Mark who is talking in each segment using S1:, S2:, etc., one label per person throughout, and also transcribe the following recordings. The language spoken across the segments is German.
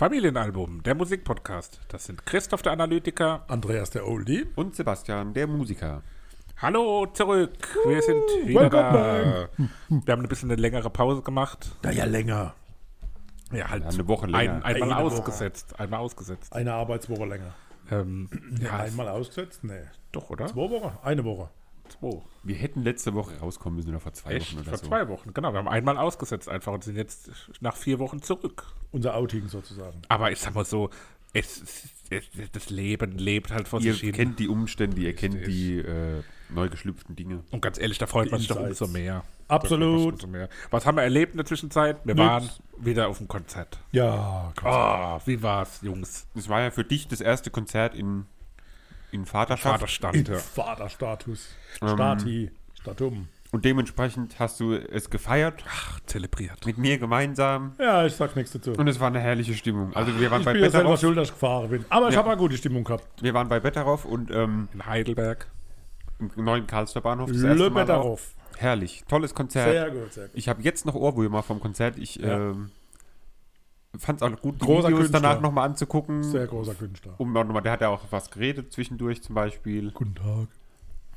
S1: Familienalbum, der Musikpodcast. Das sind Christoph der Analytiker.
S2: Andreas der Oldie.
S3: Und Sebastian, der Musiker.
S1: Hallo zurück. Wir sind wieder da. Wir haben ein bisschen eine längere Pause gemacht.
S2: Na ja, länger.
S1: Ja, halt
S3: Ja, eine Woche länger.
S1: Ein, einmal
S2: Eine Woche.
S1: ausgesetzt. Einmal ausgesetzt.
S2: Eine Arbeitswoche länger.
S1: Ähm, ja,
S2: Einmal ausgesetzt? Nee.
S1: doch, oder?
S2: Zwei Wochen? Eine Woche.
S1: Zwei.
S3: Wir hätten letzte Woche rauskommen müssen oder vor zwei
S1: Echt?
S3: Wochen oder
S1: Vor
S3: so.
S1: zwei Wochen. Genau, wir haben einmal ausgesetzt einfach und sind jetzt nach vier Wochen zurück.
S2: Unser Outing sozusagen.
S1: Aber ich sag mal so, es, es, das Leben lebt halt vor
S3: Ihr
S1: sich hin.
S3: kennt die Umstände, ihr kennt die äh, neu geschlüpften Dinge.
S1: Und ganz ehrlich, da freut
S2: Die
S1: man sich doch umso mehr.
S2: Absolut.
S1: Umso mehr. Was haben wir erlebt in der Zwischenzeit? Wir
S2: Nix.
S1: waren wieder auf dem Konzert.
S2: Ja,
S1: Oh, wie war's, Jungs?
S3: Das war ja für dich das erste Konzert in, in Vaterschaft.
S1: Vaterstand.
S2: in
S1: Ja.
S2: Vaterstatus.
S3: Ähm.
S2: Stati. Statum.
S3: Und dementsprechend hast du es gefeiert
S1: Ach, zelebriert.
S3: mit mir gemeinsam.
S2: Ja, ich sag nichts dazu.
S3: Und es war eine herrliche Stimmung. Also wir waren
S2: Ich
S3: bei
S2: bin ja selber
S3: Betteroff,
S2: schuld, dass ich gefahren bin. Aber ich
S3: Ja.
S2: habe eine gute Stimmung gehabt.
S3: wir waren bei Betteroff und ähm,
S1: In Heidelberg.
S3: im neuen Karlsruher Bahnhof. Das erste
S2: Le. Betteroff.
S3: Herrlich, tolles Konzert.
S2: Sehr gut, sehr gut.
S3: Ich habe jetzt noch Ohrwürmer vom Konzert. Ich
S2: Ja.
S3: ähm, fand es auch gut, die
S2: Großer
S3: Videos
S2: Künstler.
S3: danach nochmal anzugucken.
S2: Sehr großer Künstler.
S3: Um auch noch mal, der hat ja auch was geredet zwischendurch zum Beispiel.
S2: Guten Tag.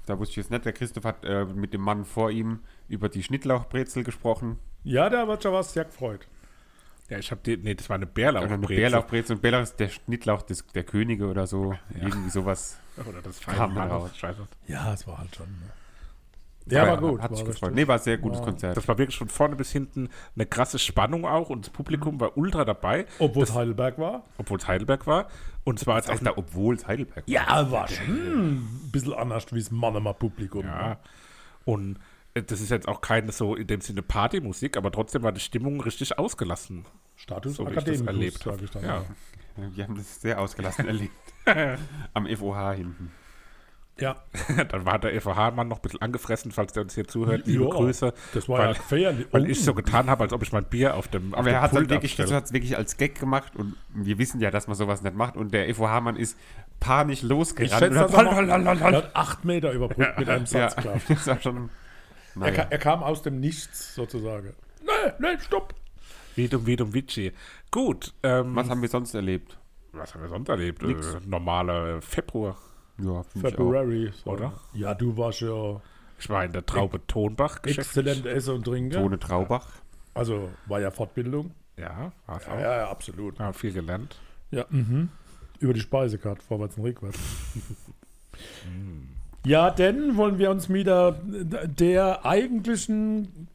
S3: Da wusste ich jetzt nicht, der Christoph hat äh, mit dem Mann vor ihm über die Schnittlauchbrezel gesprochen.
S2: Ja, da wird schon was sehr gefreut.
S1: Ja, ich hab die, nee, das war eine
S3: Oder eine
S1: Bärlauchbrezel.
S3: Bärlauchbrezel und Bärlauch ist der Schnittlauch des, der Könige oder so. Irgendwie sowas.
S1: Oder das
S3: Kam
S1: Feind-
S3: raus.
S1: Scheiße.
S2: Ja, es war halt schon. Ne? Ja,
S3: Aber
S2: war gut.
S3: Hat
S2: war
S3: sich gefreut. Nee, war ein sehr gutes
S2: War-
S3: Konzert.
S1: Das war wirklich von vorne bis hinten eine krasse Spannung auch und das Publikum war ultra dabei,
S2: Obwohl es Heidelberg war.
S1: obwohl es Heidelberg war. Und war
S3: Das
S1: auch
S3: heißt da, obwohl es Heidelberg war.
S2: Ja, war schon ein bisschen anders wie das Mannemer Publikum.
S1: Ja. Und äh, das ist jetzt auch keine so in dem Sinne Partymusik, aber trotzdem war die Stimmung richtig ausgelassen.
S2: Status
S1: So wie ich das
S2: Akademikus,
S1: erlebt habe.
S2: ich dann.
S1: Ja.
S2: Ja.
S3: Wir haben das sehr ausgelassen erlebt. Am FOH hinten.
S2: Ja,
S1: Dann war der FH-Mann noch ein bisschen angefressen, falls der uns hier zuhört. Liebe
S2: Ja,
S1: Grüße.
S2: das war
S1: weil,
S2: ja gefährlich.
S1: Weil ich so getan habe, als ob ich mein Bier auf dem auf
S3: Aber
S1: dem
S3: er hat halt wirklich, wirklich als Gag gemacht und wir wissen ja, dass man sowas nicht macht. Und der FOH-Mann ist panisch
S2: Ich
S3: losgerannt.
S2: schätze, er hat acht Meter überbrückt mit einem
S3: ja,
S2: Satz.
S3: das war schon.
S2: Er,
S3: Naja.
S2: ka- er kam aus dem Nichts sozusagen. Nee, nee, stopp.
S1: Vidum, Vidum, Vici. Gut. Ähm,
S3: Was haben wir sonst erlebt?
S1: was haben wir sonst erlebt? Äh,
S3: Nix.
S1: normaler Februar,
S3: Ja, finde ich auch.
S2: February. So.
S1: Oder?
S2: Ja, du warst ja
S1: Ich war in der Traube Tonbach
S2: exzellent Essen und Trinken.
S3: Tone Traubach.
S2: Also war ja Fortbildung.
S1: Ja, war's
S2: Ja,
S1: auch.
S2: ja, ja, absolut.
S1: Ja, viel gelernt.
S2: Ja, mhm. Über die Speisekarte, vorwärts und rückwärts. ja, denn wollen wir uns wieder der eigentlichen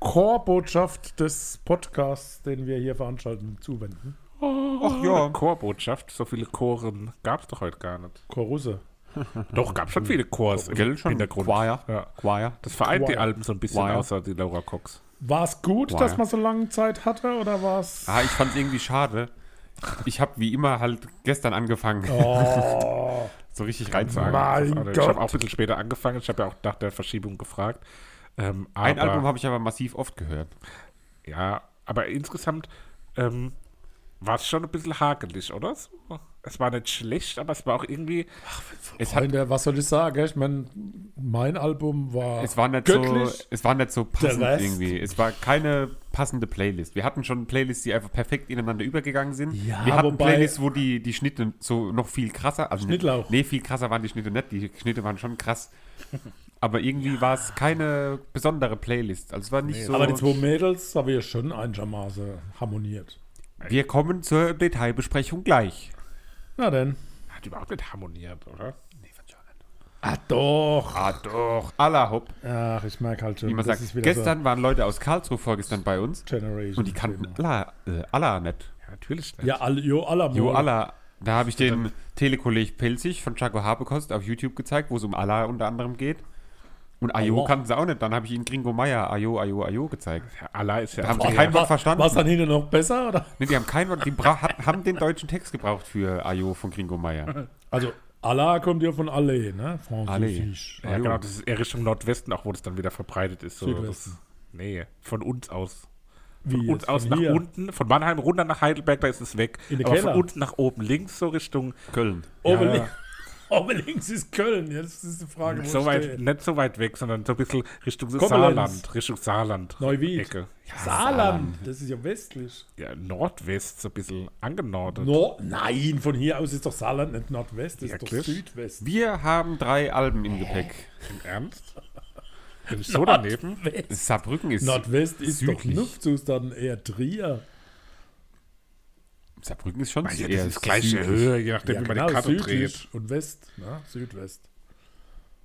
S2: Core-Botschaft des Podcasts, den wir hier veranstalten, zuwenden.
S3: Ach ja.
S1: Chorbotschaft, so viele Choren gab es doch heute gar nicht.
S2: Chorrusse.
S1: Doch, gab schon viele Chors im
S3: Gell, schon
S1: Hintergrund.
S3: Choir.
S1: Ja.
S3: Choir.
S1: Das vereint die
S2: Choir.
S1: Alben so ein bisschen,
S3: Choir.
S1: außer die Laura Cox.
S2: War es gut,
S3: Wow,
S2: dass man so lange Zeit hatte oder war es.
S3: Ah, ich fand es irgendwie schade. Ich habe wie immer halt gestern angefangen,
S2: Oh,
S3: so richtig reinzuhaken.
S2: Mein
S1: ich habe auch ein bisschen später angefangen. Ich habe ja auch nach der Verschiebung gefragt. Ähm,
S3: Ein Album habe ich aber massiv oft gehört.
S1: Ja, aber insgesamt ähm, war es schon ein bisschen hakelig, oder? Es war nicht schlecht, aber es war auch irgendwie.
S3: Es, hat,
S2: Freunde, was soll ich sagen? Ich meine, mein Album war.
S3: es, war nicht so, es war nicht so passend irgendwie. Es war keine passende Playlist. Wir hatten schon Playlists, die einfach perfekt ineinander übergegangen sind.
S2: Ja,
S3: Wir hatten
S2: wobei-
S3: Playlists, wo die, die Schnitte so noch viel krasser. Also
S2: Schnittlauch.
S3: Nee, viel krasser waren die Schnitte nicht. Die Schnitte waren schon krass. Aber irgendwie war es keine besondere Playlist. Also es war nicht so.
S2: Aber die zwei Mädels haben wir schon einigermaßen harmoniert.
S3: Wir kommen zur Detailbesprechung gleich.
S2: Na denn.
S1: Hat überhaupt nicht harmoniert, oder?
S2: Ah, doch.
S3: Ah doch, aller Hopp.
S2: Ach, ich merke halt schon.
S3: Wie man
S2: das
S3: sagt, gestern waren Leute aus Karlsruhe vorgestern bei uns
S2: so Generation.
S3: und die kannten. Allah, äh, Allah nicht.
S1: Ja, natürlich nicht.
S2: Ja, all, jo, aller
S3: Jo, Allah. Da habe ich den Telekolleg Pelzig von Chaco Habekost auf YouTube gezeigt, wo es um Allah unter anderem geht. Und Ayo kannten sie auch nicht. Dann habe ich ihnen Gringo Meier Ayo, Ayo, Ayo gezeigt.
S1: Ja, Allah ist ja.
S3: Da haben sie kein Wort verstanden.
S2: War es dann hinten noch besser? Oder?
S3: Nee, die haben kein Wort, die haben den deutschen Text gebraucht für Ayo von Gringo Meier.
S2: Also, Allah kommt ja von Allee, ne? Französisch.
S1: ja, genau, das ist eher Richtung Nordwesten, auch wo das dann wieder verbreitet ist. So, das, nee, von uns aus.
S2: Wie
S1: Von uns
S2: jetzt?
S1: aus
S2: Von
S1: nach
S2: hier?
S1: unten, von Mannheim runter nach Heidelberg, da ist es weg.
S2: In
S1: Aber
S2: Keller?
S1: von unten nach oben links, so Richtung.
S3: Köln.
S2: Oben
S1: ja,
S2: links. Aber links ist Köln. Ja, das ist die Frage,
S1: Nicht
S2: wo
S1: so, weit, nicht so weit weg, sondern so ein bisschen Richtung
S2: Koblenz.
S1: Saarland. Richtung Saarland.
S2: Neuwied.
S1: Ecke. Ja,
S2: Saarland. Das ist ja westlich.
S1: ja, Nordwest, so ein bisschen angenordet.
S2: Nord Nein, von hier aus ist doch Saarland nicht Nordwest, das ist doch
S1: Wirklich?
S2: Südwest.
S3: Wir haben drei Alben im Gepäck.
S1: Im Ernst? Bin ich so daneben?
S2: Nordwest,
S3: Saarbrücken ist.
S2: Nordwest ist
S3: südlich.
S2: doch Luftzus, dann eher Trier.
S3: Saarbrücken ist schon
S1: Ja,
S3: eher
S1: das ist gleiche
S3: südlich.
S1: Höhe, je nachdem,
S2: Ja,
S1: wie man
S2: genau,
S1: die Karte dreht.
S2: südlich und West, ne? Südwest.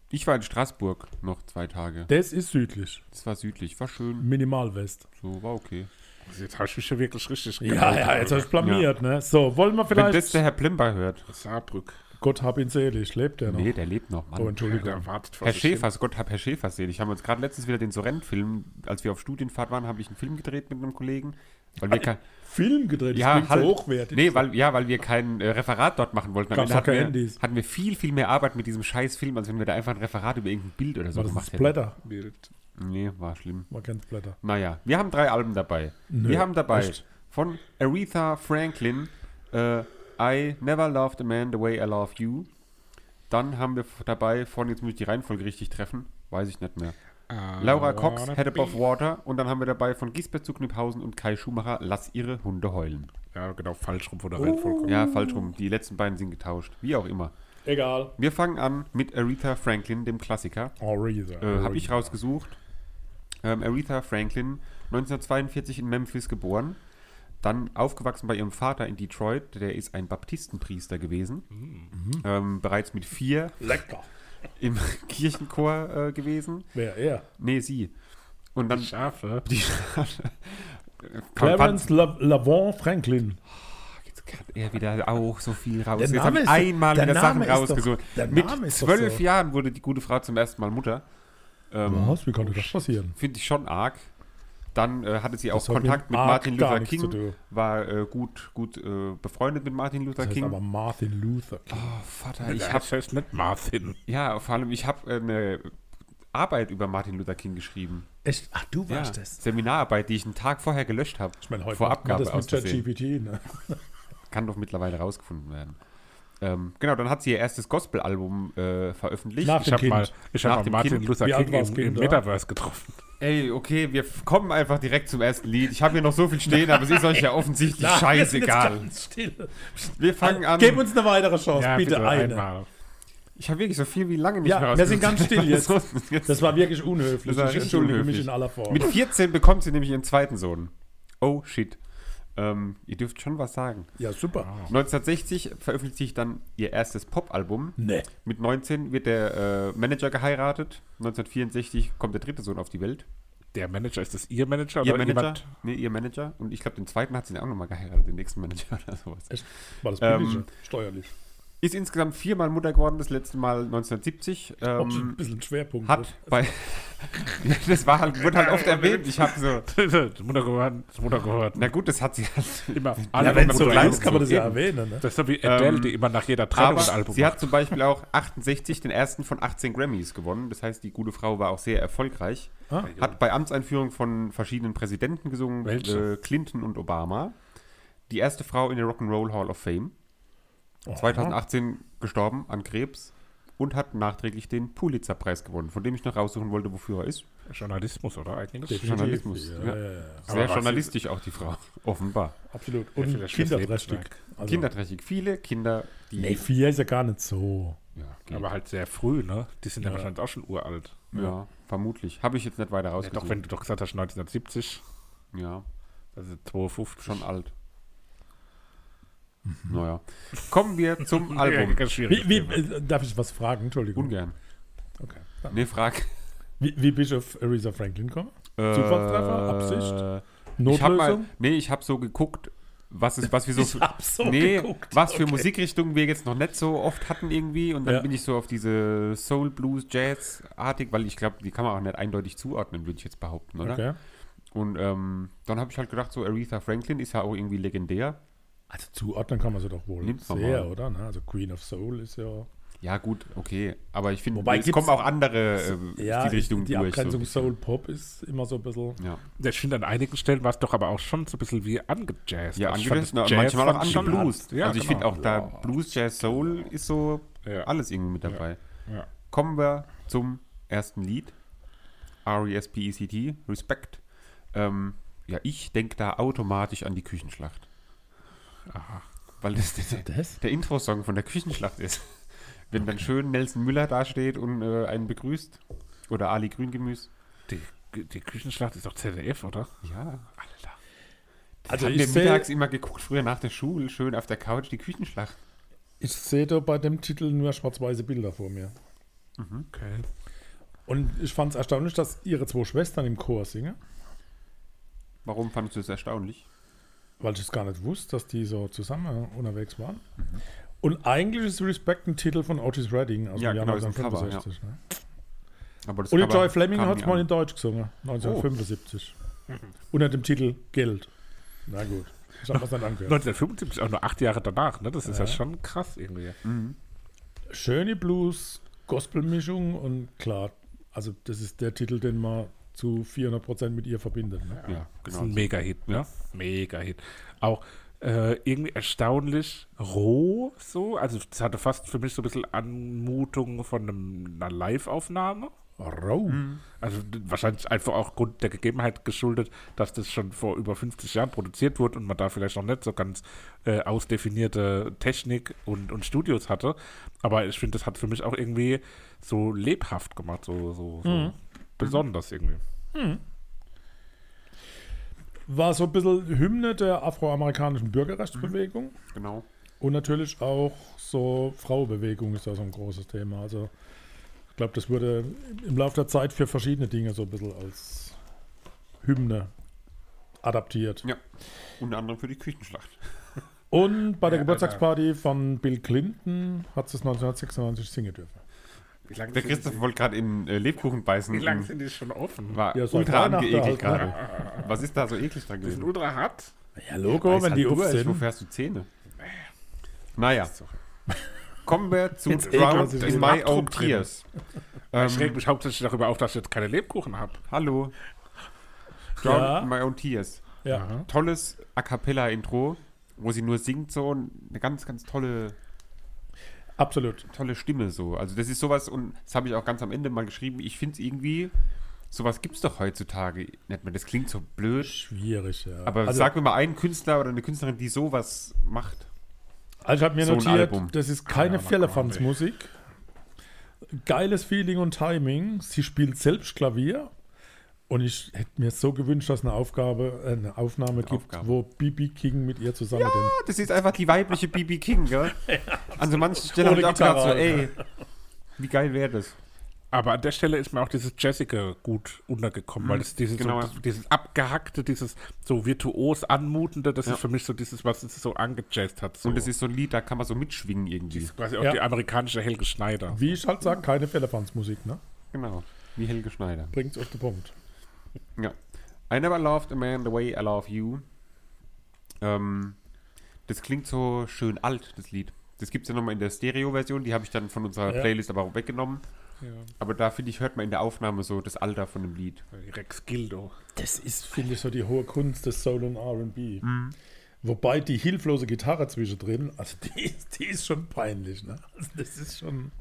S3: Ich war in Straßburg noch zwei Tage.
S2: Das ist südlich.
S3: Das war südlich, war schön.
S2: Minimalwest.
S3: So, war okay.
S1: Also Jetzt habe ich mich schon wirklich richtig
S2: Ja,
S1: geoutet,
S2: ja, jetzt hast du blamiert, ne? So, wollen wir
S3: Wenn das
S2: vielleicht.
S3: der Herr Plimber hört.
S1: Saarbrück.
S2: Gott hab ihn selig, lebt er noch?
S3: Nee, der lebt noch, Mann.
S2: oh, Entschuldigung.
S1: Der wartet
S3: Herr
S1: hin.
S3: Schäfers, Gott hab Herr Schäfers sehen. Ich habe uns gerade letztens wieder den Sorrent-Film, als wir auf Studienfahrt waren, habe ich einen Film gedreht mit einem Kollegen. Weil wir kein,
S2: Film gedreht, das
S3: ja,
S2: klingt
S3: halt,
S2: so hochwertig.
S3: Nee, weil, ja, weil wir kein äh, Referat dort machen wollten. Am Ende hatten wir,
S2: Handys.
S3: hatten wir viel, viel mehr Arbeit mit diesem scheiß Film, als wenn wir da einfach ein Referat über irgendein Bild oder so
S2: War das
S3: gemacht
S2: ein
S3: hätten.
S2: Splatter?
S1: Bild.
S3: Nee, war schlimm.
S2: Man kennt Splatter.
S3: Naja, wir haben drei Alben dabei.
S2: Nö,
S3: wir haben dabei
S2: echt?
S3: von Aretha Franklin äh, I Never Loved a Man the Way I Love You. Dann haben wir dabei von, jetzt muss ich die Reihenfolge richtig treffen, weiß ich nicht mehr. Laura Cox, Head Above Water. Und dann haben wir dabei von Gisbert zu Kniphausen und Kai Schumacher, Lass ihre Hunde heulen.
S1: Ja, genau, falsch rum von der
S2: Oh.
S1: Reihenfolge.
S3: Ja, falsch rum. Die letzten beiden sind getauscht. Wie auch immer.
S2: Egal.
S3: Wir fangen an mit Aretha Franklin, dem Klassiker.
S2: Aretha.
S3: Äh, Habe ich rausgesucht. Ähm, Aretha Franklin, 1942 in Memphis geboren. Dann aufgewachsen bei ihrem Vater in Detroit. Der ist ein Baptistenpriester gewesen. Ähm, bereits mit vier
S2: Lecker.
S3: Im Kirchenchor äh, gewesen.
S2: Wer er?
S3: Nee, sie. Und dann
S1: Schafe.
S3: die
S2: Clarence La Lavon Franklin.
S3: Jetzt hat er wieder auch so viel raus.
S2: Der
S3: Jetzt
S2: Name
S3: habe ich
S2: ist doch-
S3: einmal
S2: der
S3: wieder Sachen
S2: doch-
S3: rausgesucht.
S2: der
S3: Mit
S2: doch
S3: zwölf
S2: so.
S3: Jahren wurde die gute Frau zum ersten Mal Mutter. Ähm,
S2: Was? Wie konnte das passieren?
S3: Finde ich schon arg. Dann äh, hatte sie auch
S2: Das
S3: Kontakt mit
S2: arg
S3: Martin Luther King, war äh, gut, gut äh, befreundet mit Martin Luther
S2: Das heißt
S3: King.
S2: aber Martin Luther King.
S3: oh, Vater,
S1: Ich habe
S3: habe
S1: es nicht Martin.
S3: ja vor allem ich habe eine Arbeit über Martin Luther King geschrieben.
S2: Echt? Ach, du
S3: Ja,
S2: warst das.
S3: Seminararbeit, die ich einen Tag vorher gelöscht habe.
S2: Ich meine, heute
S3: vor Abgabe
S2: das mit. ChatGPT, ne?
S3: Kann doch mittlerweile rausgefunden werden. Ähm, genau, dann hat sie ihr erstes Gospel-Album äh, veröffentlicht.
S2: Nach
S1: Ich habe mal, ich hab
S3: Nach
S1: mal
S3: dem
S1: Martin
S3: Kind.
S1: Luther King im, im? Metaverse getroffen.
S3: Ey, okay, wir kommen einfach direkt zum ersten Lied. Ich habe hier noch so viel stehen, aber es ist euch ja offensichtlich
S2: Nein, wir sind jetzt
S3: scheißegal.
S2: ganz still.
S3: Wir fangen an.
S2: Gib uns eine weitere Chance, bitte, eine.
S1: einmal.
S3: Ich habe wirklich so viel wie lange nicht
S2: Ja,
S3: mehr
S2: wir sind ganz still jetzt. Das war wirklich unhöflich.
S3: Das war
S2: ich
S3: unhöflich.
S2: mich in aller Form.
S3: Mit 14 bekommt sie nämlich ihren zweiten Sohn. Oh shit. Ähm, ihr dürft schon was sagen.
S2: ja, super.
S3: 1960 veröffentlicht sich dann ihr erstes Pop-Album.
S2: Nee.
S3: Mit 19 wird der äh, Manager geheiratet. 1964 kommt der dritte Sohn auf die Welt.
S1: Der Manager, ist das Ihr Manager?
S3: Ihr
S1: oder
S3: Manager?
S1: jemand-
S3: Nee, ihr Manager. Und ich glaube, den zweiten hat sie auch nochmal geheiratet, den nächsten Manager oder sowas.
S2: Echt? War das
S3: Ähm,
S2: billige? Steuerlich.
S3: Ist insgesamt viermal Mutter geworden, das letzte Mal 1970.
S2: Auch ein
S3: Ähm,
S2: bisschen Schwerpunkt.
S3: hat bei. das war halt, wurde halt oft erwähnt. Ich habe so.
S1: das Mutter gehört. Das Mutter gehört.
S3: Na gut, das hat sie halt.
S1: immer.
S2: ja,
S1: alle
S2: wenn es so
S1: Mutter
S2: ist, kann man das ja erwähnen. Ne?
S1: Das ist so wie Adele,
S3: Ähm,
S1: die immer nach jeder Trennung ein Album
S3: sie hat
S1: macht.
S3: zum Beispiel auch 68 den ersten von 18 Grammys gewonnen. Das heißt, die gute Frau war auch sehr erfolgreich.
S2: Ah.
S3: Hat bei Amtseinführung von verschiedenen Präsidenten gesungen,
S1: Welche?
S3: äh, Clinton und Obama. Die erste Frau in der Rock'n'Roll Hall of Fame.
S2: Oh,
S3: 2018 gestorben an Krebs und hat nachträglich den Pulitzer-Preis gewonnen, von dem ich noch raussuchen wollte, wofür er ist.
S1: Journalismus, oder eigentlich?
S2: Definitiv.
S3: Journalismus,
S2: Ja,
S3: ja.
S2: ja, ja,
S3: Sehr journalistisch auch die Frau, offenbar.
S2: absolut.
S1: Ja,
S2: Und kinderträchtig. Also,
S3: Kinderträchtig. Viele Kinder, die.
S2: Nee, vier ist ja gar nicht so.
S3: ja.
S1: Aber halt sehr früh, ne? Die sind ja,
S2: Ja.
S1: wahrscheinlich auch schon uralt.
S3: ja, vermutlich. Habe ich jetzt nicht weiter
S1: Ja,
S3: rausgesucht.
S1: doch, wenn du doch gesagt hast 1970,
S3: ja.
S1: also 52.
S3: schon alt. Naja. Kommen wir zum Album.
S1: Ja, ganz schwierig.
S2: Wie, wie, äh, darf ich was fragen? Entschuldigung.
S3: Ungern.
S2: Okay. Dann.
S3: Nee, frag.
S2: Wie, wie bist du auf Aretha Franklin gekommen? Zufallstreffer? Absicht?
S3: Äh, Ich hab mal,
S2: Notlösung?
S3: nee, ich habe so geguckt, was ist, was wir so,
S2: Ich hab so
S3: nee,
S2: geguckt,
S3: was für
S2: okay.
S3: Musikrichtungen wir jetzt noch nicht so oft hatten irgendwie und dann
S2: Ja.
S3: bin ich so auf diese Soul, Blues, Jazz artig, weil ich glaube, die kann man auch nicht eindeutig zuordnen, würde ich jetzt behaupten, oder?
S2: Okay.
S3: Und ähm, dann habe ich halt gedacht, so Aretha Franklin ist ja auch irgendwie legendär.
S2: Also zuordnen kann man sie doch wohl
S3: Nimmt
S2: sehr,
S3: mal.
S2: oder? Ne? Also Queen of Soul ist ja...
S3: Ja, gut, okay. Aber ich finde, es kommen auch andere äh,
S2: Ja,
S3: Stilrichtungen
S2: die
S3: durch.
S2: Abgrenzung
S3: so.
S2: Soul Pop ist immer so ein bisschen...
S3: Ja,
S1: Ja, Ich finde, an einigen Stellen war es doch aber auch schon so ein bisschen wie angejazzt.
S3: ja
S1: Also ich fand
S3: angejazzt, na,
S1: Jazz
S3: manchmal auch angeblues.
S1: Ja,
S3: also ich
S1: genau.
S3: finde auch da. Blues, Jazz, Soul ist so
S1: Ja.
S3: Alles irgendwie mit dabei.
S1: Ja.
S3: Kommen wir zum ersten Lied. R-E-S-P-E-C-T, Respect. Ähm, ja, ich denke da automatisch an die Küchenschlacht.
S1: Aha.
S3: Weil das der,
S2: Das?
S3: der Intro-Song von der Küchenschlacht ist. Wenn dann schön Nelson Müller dasteht und äh, einen begrüßt. Oder Ali Grüngemüs.
S1: Die, die Küchenschlacht ist doch ZDF, oder?
S3: Ja.
S1: Alter.
S2: Also
S3: haben
S2: ich
S3: wir
S2: sehe
S3: mittags immer geguckt, früher nach der Schule, schön auf der Couch, die Küchenschlacht.
S2: ich seh da bei dem Titel nur schwarz-weiße Bilder vor mir.
S1: Okay.
S2: Und ich fand es erstaunlich, dass ihre zwei Schwestern im Chor singen,
S3: Warum fandest du das erstaunlich?
S2: Weil ich es gar nicht wusste, dass die so zusammen unterwegs waren.
S3: Mhm.
S2: Und eigentlich ist Respect ein Titel von Otis Redding aus
S3: Ja,
S2: dem Jahr
S3: genau, ist ein Cover,
S2: 1965. ne?
S3: Aber das
S2: Und Joy Fleming hat es mal
S3: an.
S2: in Deutsch gesungen, 1975. Unter dem Titel Geld. Na gut, ich habe es nicht angehört.
S1: 1975, auch nur acht Jahre danach, ne? Das ist ja, schon krass irgendwie.
S3: Mhm.
S2: Schöne Blues, Gospel-Mischung und klar, also das ist der Titel, den man zu 400% mit ihr verbindet. Ne?
S3: Ja,
S1: Das ist
S3: genau.
S1: ein Mega-Hit, ne? Mega-Hit. Auch äh, irgendwie erstaunlich roh so. Also es hatte fast für mich so ein bisschen Anmutung von einem, einer Live-Aufnahme.
S2: Rau.
S1: Also d- wahrscheinlich einfach auch Grund der Gegebenheit geschuldet, dass das schon vor über 50 Jahren produziert wurde und man da vielleicht noch nicht so ganz äh, ausdefinierte Technik und, und Studios hatte. Aber ich finde, das hat für mich auch irgendwie so lebhaft gemacht, so, so, so besonders irgendwie.
S2: War so ein bisschen Hymne der afroamerikanischen Bürgerrechtsbewegung.
S3: Genau.
S2: Und natürlich auch so Frauenbewegung ist da so ein großes Thema. Also ich glaube, das wurde im Laufe der Zeit für verschiedene Dinge so ein bisschen als Hymne adaptiert.
S3: Ja. Unter anderem für die Küchenschlacht.
S2: Und bei der
S1: Ja,
S2: Geburtstagsparty von Bill Clinton hat es 1996 singen dürfen.
S1: Wie lange
S3: Der Christoph wollte gerade in äh, Lebkuchen beißen.
S1: Wie lange sind die schon offen?
S3: War
S2: Ja,
S3: ultra angeekelt
S2: halt,
S3: gerade. Was ist da so eklig dran
S1: Die sind
S3: gewesen?
S1: ultra hart.
S2: Ja, Logo, wenn
S3: halt
S2: die auf
S3: Wo
S2: sind.
S3: fährst du Zähne? Naja, kommen wir zu Drowned in My Own. Tears.
S1: Ich reg
S3: Ähm,
S1: mich hauptsächlich darüber auf, dass ich jetzt keine Lebkuchen habe.
S3: hallo. Drowned
S2: Ja.
S3: in My Own Tears.
S2: Ja.
S3: Tolles A Cappella-Intro, wo sie nur singt so eine ganz, ganz tolle
S2: Absolut.
S3: tolle Stimme so. Also das ist sowas, und das habe ich auch ganz am Ende mal geschrieben, ich finde es irgendwie, sowas gibt es doch heutzutage nicht mehr. Das klingt so blöd,
S2: Schwierig, ja.
S3: aber
S2: also,
S3: sag mir mal einen Künstler oder eine Künstlerin, die sowas macht.
S2: also ich habe mir
S3: so
S2: notiert, das ist keine
S1: Ja,
S2: Firlefanz-Musik. Geiles Feeling und Timing. Sie spielt selbst Klavier. Und ich hätte mir so gewünscht, dass eine Aufgabe, äh, eine Aufnahme gibt,
S3: Aufgabe.
S2: wo BB King mit ihr zusammen
S3: Ah, Das ist einfach die weibliche B.B. King, gell? An so manchen Stellen habe ich auch gedacht, so, ey, wie geil wäre das?
S1: Aber an der Stelle ist mir auch dieses Jessica gut untergekommen, weil es dieses,
S3: genau,
S1: so, dieses abgehackte, dieses so virtuos anmutende, das
S3: Ja.
S1: ist für mich so dieses, was es so angejazzt hat. So.
S3: Und das ist so ein Lied, da kann man so mitschwingen irgendwie.
S1: quasi auch
S2: Ja.
S1: die amerikanische Helge Schneider.
S2: Wie ich halt sage, keine Firlefanz-Musik, ne?
S3: Genau, wie Helge Schneider.
S2: Bringt's auf den Punkt.
S3: Ja. I never loved a man the way I love you. Ähm, das klingt so schön alt, das Lied. Das gibt es ja nochmal in der Stereo-Version, die habe ich dann von unserer
S2: Ja.
S3: Playlist aber auch weggenommen. Aber da finde ich, hört man in der Aufnahme so das Alter von dem Lied.
S1: Rex Gildo.
S2: Das ist, finde ich, so die hohe Kunst des Soul und R&B.
S3: Mhm.
S2: Wobei die hilflose Gitarre zwischendrin, also die, ist- die ist schon peinlich, ne? Also das ist schon...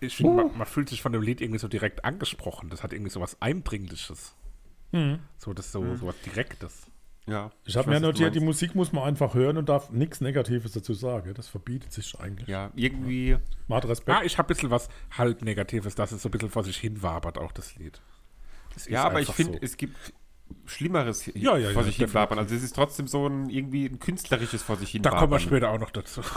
S1: Ich finde, man, man fühlt sich von dem Lied irgendwie so direkt angesprochen. Das hat irgendwie so was Eindringliches. So das so, so was Direktes.
S3: Ja.
S2: Ich habe mir notiert, die. Musik muss man einfach hören und darf nichts Negatives dazu sagen. Das verbietet sich eigentlich.
S3: Ja, irgendwie.
S2: Hat Respekt.
S1: Ah, ich habe ein bisschen was halb Negatives, dass es so ein bisschen vor sich hin wabert, auch das Lied. Das
S3: Ja, aber ich finde,
S1: so.
S3: es gibt Schlimmeres hier
S1: Ja, ja,
S3: vor
S1: ja,
S3: sich hin wabern. Also es ist trotzdem so ein irgendwie ein künstlerisches vor sich hin
S1: Da kommen wir später auch noch dazu.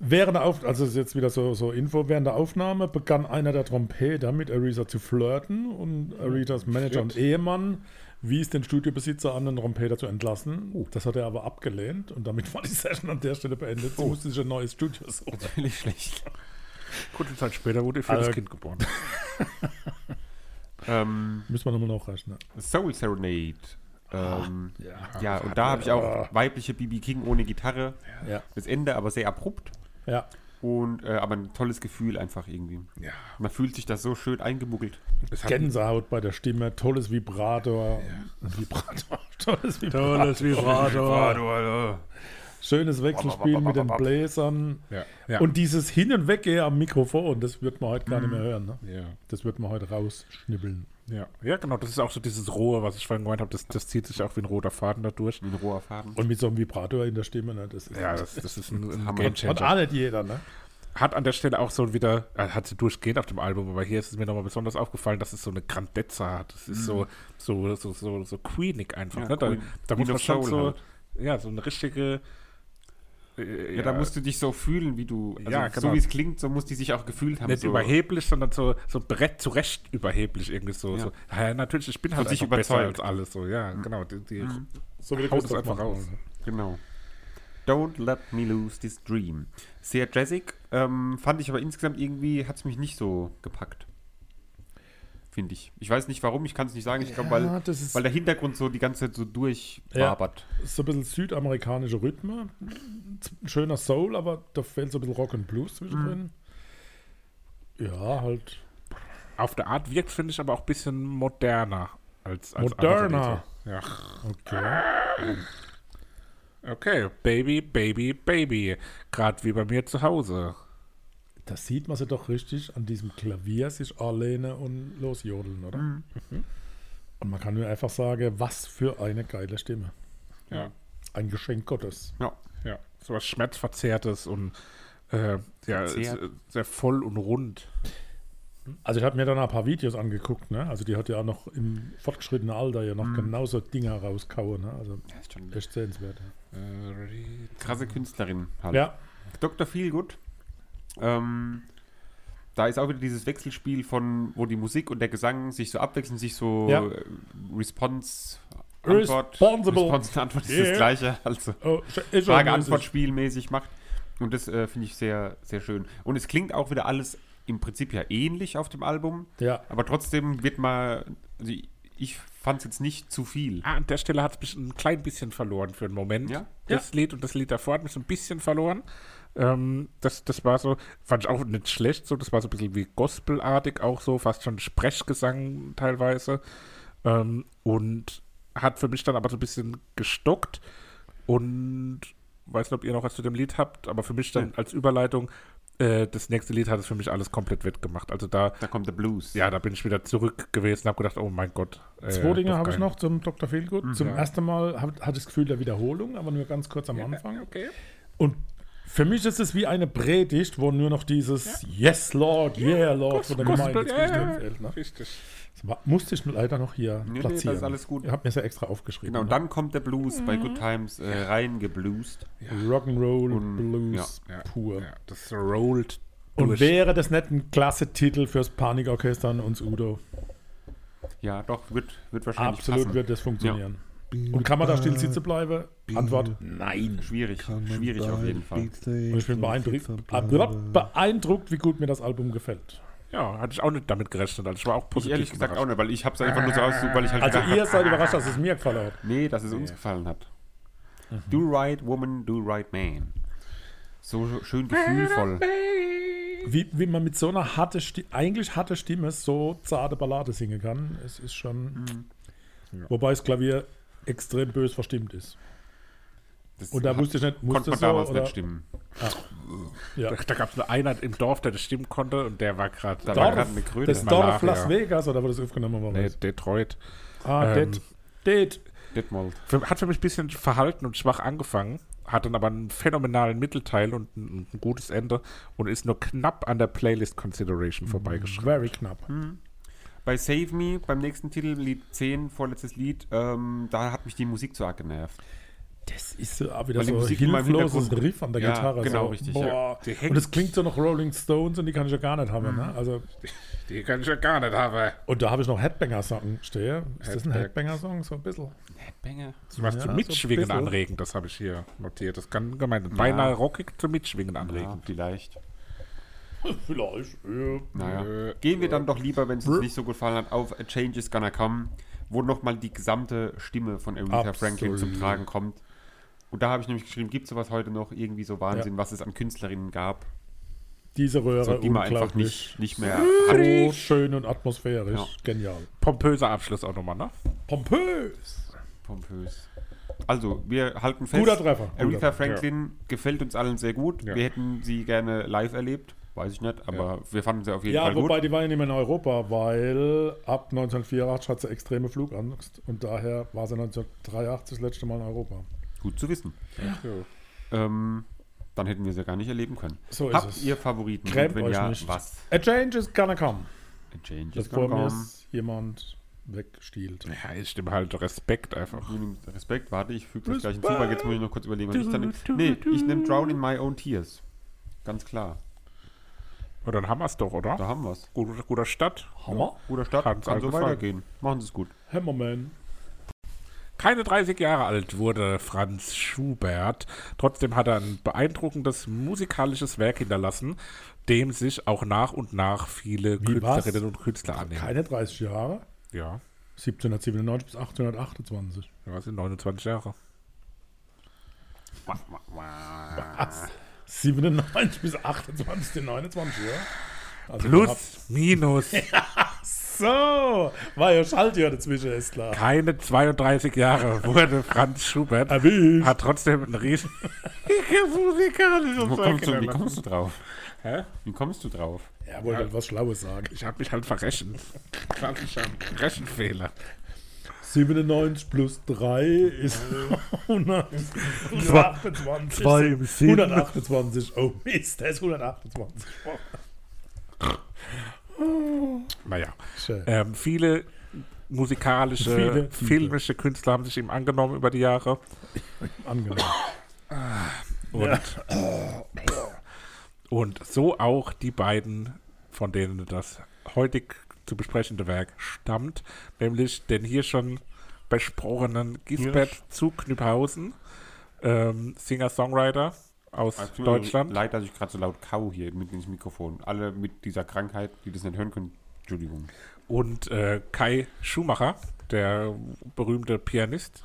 S2: Während der Auf also jetzt wieder so, so Info, während der Aufnahme begann einer der Trompeter mit Aretha zu flirten und Arethas Manager und Ehemann wies den Studiobesitzer an, den Trompeter zu entlassen. Das hat er aber abgelehnt und damit war die Session an der Stelle beendet. Sie musste sich ein neues Studio suchen.
S3: Natürlich schlecht.
S1: Kurze Zeit später wurde ihr viertes
S2: Also-
S1: Kind geboren.
S3: Ähm,
S2: Müssen wir nochmal nachrechnen.
S3: Soul Serenade. Ähm,
S2: Ja.
S3: ja, und da habe ich auch weibliche BB King ohne Gitarre.
S2: Ja.
S3: Das Ende aber sehr abrupt.
S2: Ja.
S3: Und äh, aber ein tolles Gefühl einfach irgendwie.
S1: Ja.
S3: Man fühlt sich da so schön eingemuggelt.
S2: Gänsehaut bei der Stimme, tolles Vibrator. Vibrator. Tolles Vibrator.
S1: tolles Vibrator.
S2: Schönes Wechselspiel mit den Bläsern.
S1: Ja. ja.
S2: Und dieses Hin- und Weggehen am Mikrofon, das wird man heute gar nicht mehr hören. Ne?
S1: ja.
S2: Das wird man heute rausschnibbeln.
S1: Ja. ja, genau. Das ist auch so dieses Rohe, was ich vorhin gemeint habe. Das, das zieht sich auch wie ein roter Faden da durch.
S3: Wie ein roher Faden.
S2: Und mit so einem Vibrator in der Stimme, ne? das ist
S1: Ja, das, das ist ein, ein
S3: Hammer.
S1: Game
S2: hat
S1: Changer.
S2: auch nicht jeder, ne?
S1: Hat an der Stelle auch so wieder, äh, hat sie durchgehend auf dem Album, aber hier ist es mir nochmal besonders aufgefallen, dass es so eine Grandezza hat. Das ist so, so, so, so, so queenig einfach.
S3: Ja,
S1: ne? Da,
S3: Queen-
S1: da muss man schon so,
S3: halt.
S1: ja, so eine richtige. Äh,
S3: Ja, da musst du dich so fühlen, wie du. Also
S1: Ja,
S3: So
S1: genau.
S3: wie es klingt, so muss die sich auch gefühlt haben.
S1: nicht
S3: so.
S1: überheblich, sondern so, so brett zurecht überheblich irgendwie so.
S3: Ja.
S1: so. Ja, natürlich, ich bin halt
S3: sich
S1: einfach besser
S3: überzeugt.
S1: als alles. So, ja, genau. Die, die
S2: So wie der
S1: haut es einfach raus.
S3: Genau. Don't let me lose this dream. Sehr jazzig. Ähm, fand ich aber insgesamt irgendwie, hat es mich nicht so gepackt. Finde ich. Ich weiß nicht warum, ich kann es nicht sagen. Ich glaube,
S2: Ja,
S3: weil,
S2: das ist-
S3: weil der Hintergrund so die ganze Zeit so durchwabert.
S2: So ein bisschen südamerikanische Rhythmen. Ein schöner Soul, aber da fehlt so ein bisschen Rock und Blues zwischendrin. Ja, halt.
S1: Auf der Art wirkt, finde ich, aber auch ein bisschen moderner als, als
S2: Moderner.
S1: Ja.
S2: Okay.
S1: Okay, Baby, Baby, Baby. Gerade wie bei mir zu Hause.
S2: Da sieht man sie doch richtig an diesem Klavier sich anlehnen und losjodeln, oder?
S1: Mhm.
S2: Und man kann nur einfach sagen, was für eine geile Stimme.
S1: Ja.
S2: Ein Geschenk Gottes.
S3: Ja.
S1: Ja, sowas Schmerzverzerrtes und äh, ja, sehr, sehr voll und rund.
S2: Also ich habe mir dann ein paar Videos angeguckt, ne? Also die hat ja noch im fortgeschrittenen Alter ja noch
S1: Mhm.
S2: genauso Dinger rauskauen, ne? Also
S3: Ja, ist schon
S2: echt sehenswert.
S3: krasse Künstlerin halt.
S2: Ja,
S3: Dr. Feelgood. Ähm, da ist auch wieder dieses Wechselspiel von, wo die Musik und der Gesang sich so abwechseln, sich so
S2: Ja.
S3: äh, Response, Antwort,
S2: Responsible.
S3: Response und Antwort ist
S2: Yeah.
S3: das gleiche. Also
S2: oh, ist
S3: Frage-Antwort-Spielmäßig macht. Und das äh, finde ich sehr, sehr schön. Und es klingt auch wieder alles im Prinzip ja ähnlich auf dem Album,
S2: Ja,
S3: aber trotzdem wird mal, also ich, ich fand es jetzt nicht zu viel.
S1: Ah, an der Stelle hat es mich ein klein bisschen verloren für einen Moment.
S3: Ja?
S1: Das Lied und das Lied davor hat mich so ein bisschen verloren. Ähm, das, das war so, fand ich auch nicht schlecht, so, das war so ein bisschen wie Gospelartig auch so, fast schon Sprechgesang teilweise. Ähm, und hat für mich dann aber so ein bisschen gestockt und weiß nicht, ob ihr noch was zu dem Lied habt, aber für mich dann
S3: Ja.
S1: als Überleitung, äh, das nächste Lied hat es für mich alles komplett wettgemacht. Also da,
S3: Da kommt der Blues.
S1: ja, da bin ich wieder zurück gewesen und habe gedacht, oh mein Gott. äh,
S2: zwei Dinge habe ich noch zum Dr. Feelgood. Zum
S1: Ja.
S2: ersten Mal hatte ich das Gefühl der Wiederholung, aber nur ganz kurz am Anfang.
S1: Okay.
S2: Und für mich ist es wie eine Predigt, wo nur noch dieses Yes, Lord, yeah, Lord von der Gemeinde
S1: ja,
S2: zwischen
S1: ja,
S2: dem fehlt. Ne?
S1: Richtig.
S2: Das war- musste ich leider noch hier
S3: Nee, nee,
S2: platzieren.
S3: das ist alles gut.
S2: Ich habe mir das ja extra aufgeschrieben.
S3: Genau, und
S2: ne?
S3: dann kommt der Blues bei Good Times äh, reingebluest.
S2: Rock'n'Roll,
S3: Und-
S2: Blues
S1: Ja,
S2: pur.
S1: Ja, das rollt
S2: Und
S1: durch.
S2: wäre das nicht ein klasse Titel fürs Panikorchester und uns Udo?
S3: Ja, doch, wird, wird wahrscheinlich
S2: Absolut
S3: passen.
S2: wird das funktionieren. Und kann man da still sitzen bleiben? Antwort: Nein.
S3: Schwierig, schwierig auf jeden Fall.
S2: Und ich bin beeindruckt, beeindruckt, wie gut mir das Album gefällt.
S1: Ja, hatte ich auch nicht damit gerechnet. Also ich war auch
S3: Ich
S1: positiv
S3: ehrlich gesagt auch nicht, weil ich habe es einfach nur so ausgesucht, weil ich halt
S2: Also ihr seid überrascht, dass es mir gefallen hat.
S3: nee, dass es uns gefallen hat. Do right woman, do right man. So schön gefühlvoll.
S2: Wie, wie man mit so einer harte Sti eigentlich harte Stimme so zarte Ballade singen kann, es ist schon. Wobei das Klavier extrem bös verstimmt ist.
S3: Das
S2: Und da wusste ich nicht,
S3: konnte
S2: musste
S3: man
S2: so
S3: damals
S2: oder,
S3: nicht stimmen.
S2: Ja.
S1: Da, da gab es nur einer im Dorf, der das stimmen konnte und der war gerade
S3: Da war eine Kröte.
S2: das
S1: Malaria.
S2: Dorf Las Vegas oder wo das aufgenommen war.
S1: nee, Detroit.
S2: ah,
S1: ähm,
S2: Dead. Dead.
S3: Detmold.
S1: Hat für mich ein bisschen verhalten und schwach angefangen, hat dann aber einen phänomenalen Mittelteil und ein, ein gutes Ende und ist nur knapp an der Playlist Consideration vorbeigeschrieben.
S2: Very knapp.
S3: Bei Save Me, beim nächsten Titel, Lied 10, vorletztes Lied, ähm, da hat mich die Musik zu arg genervt.
S2: Das ist so auch wieder
S3: Weil die
S2: so
S3: Musik
S2: hilfloses Riff an der
S3: Ja,
S2: Gitarre.
S3: genau,
S2: so.
S3: richtig, ja.
S2: Und es klingt so nach Rolling Stones und die kann ich ja gar nicht haben. Ne? Also,
S1: Die kann ich ja gar nicht haben.
S2: und da habe ich noch Headbanger-Song stehen. Ist das ein
S1: Headbang.
S2: Headbanger-Song? So ein bisschen.
S3: Headbanger.
S1: So was
S2: Ja,
S1: zum
S2: so
S1: Mitschwingen
S2: bisschen.
S1: anregen, das habe ich hier notiert. Das kann gemeint. Beinahe rockig zum Mitschwingen
S3: Ja,
S1: anregen.
S3: vielleicht.
S2: Vielleicht. Ja.
S3: Naja.
S1: Äh,
S3: Gehen wir dann doch lieber, wenn es uns nicht so gut gefallen hat, auf A Change is Gonna Come, wo nochmal die gesamte Stimme von Aretha
S2: Absolut.
S3: Franklin zum Tragen kommt. Und da habe ich nämlich geschrieben, gibt es sowas heute noch irgendwie so Wahnsinn,
S2: Ja.
S3: was es an Künstlerinnen gab,
S2: Diese Röhre,
S3: so, die man einfach nicht, nicht mehr
S2: So
S3: hat.
S2: schön und atmosphärisch.
S3: Ja.
S2: Genial.
S1: Pompöser Abschluss auch nochmal, ne?
S2: Pompös.
S3: Pompös. Also, wir halten fest,
S2: Guter Treffer.
S3: Aretha
S2: Guter.
S3: Franklin gefällt uns allen sehr gut.
S1: Ja.
S3: Wir hätten sie gerne live erlebt. Weiß ich nicht, aber wir fanden sie auf jeden
S2: Ja,
S3: Fall
S2: wobei
S3: gut.
S2: die war ja nicht mehr in Europa, weil ab 1984 hat sie extreme Flugangst und daher war sie 1983 das letzte Mal in Europa.
S3: Gut zu wissen.
S1: Ja.
S3: Ähm, dann hätten wir sie gar nicht erleben können.
S2: So ist
S3: Habt
S2: es.
S3: ihr Favoriten?
S2: Grämt
S3: Und wenn
S2: euch
S3: ja,
S2: nicht.
S3: was?
S2: A change is gonna come.
S3: A Change is
S2: vor
S3: gonna
S2: mir
S3: come.
S2: ist jemand wegstiehlt.
S1: Ja, ich stimme halt Respekt einfach.
S3: Respekt, warte, ich füge das gleich hinzu, weil jetzt muss ich noch kurz überlegen, was ich dann Nee, ich nehme Drown in My Own Tears. Ganz klar.
S1: Und dann haben wir es doch, oder?
S3: Da haben wir es.
S1: Guter, guter Stadt.
S2: Hammer.
S3: Guter Start,
S1: Hat's
S3: kann
S1: allen
S3: so
S1: gefallen.
S3: weitergehen. Machen Sie es gut.
S2: Hammerman.
S1: Keine 30 Jahre alt wurde Franz Schubert. Trotzdem hat er ein beeindruckendes musikalisches Werk hinterlassen, dem sich auch nach und nach viele
S2: Wie, was?
S1: Künstlerinnen und Künstler annehmen.
S2: Keine 30 Jahre.
S1: Ja,
S2: 1797 bis 1828.
S1: ja, sind 29 Jahre.
S2: Was? 97 bis 28, sind 29, ja? Also
S1: Plus, minus,
S2: So, war ja Schaltjahr dazwischen, ist klar.
S1: keine 32 Jahre wurde Franz Schubert.
S2: Erwischt.
S1: Hat trotzdem ein riesen musikalisches
S3: Wo kommst du, wie kommst du drauf?
S1: Hä?
S3: Wie kommst du drauf?
S2: Er wollte halt was Schlaues sagen.
S1: Ich habe mich halt verrechnet. Klassischer Rechenfehler.
S2: 97 plus 3 ist 128.
S1: Zwei im Sinn.
S2: 128. Oh Mist, der ist 128.
S1: Naja. Ähm, viele musikalische,
S2: Viele
S1: filmische Künstler haben sich ihm angenommen über die Jahre.
S2: Angenehm.
S1: Und, und so auch die beiden, von denen das heutig zu besprechende Werk stammt, nämlich den hier schon besprochenen Gisbert zu Knüpphausen, ähm, Singer-Songwriter aus
S3: mir
S1: Deutschland.
S3: Leid, dass ich gerade so laut kau hier mit ins Mikrofon. Alle mit dieser Krankheit, die das nicht hören können. Entschuldigung.
S1: und äh, Kai Schumacher, der berühmte Pianist.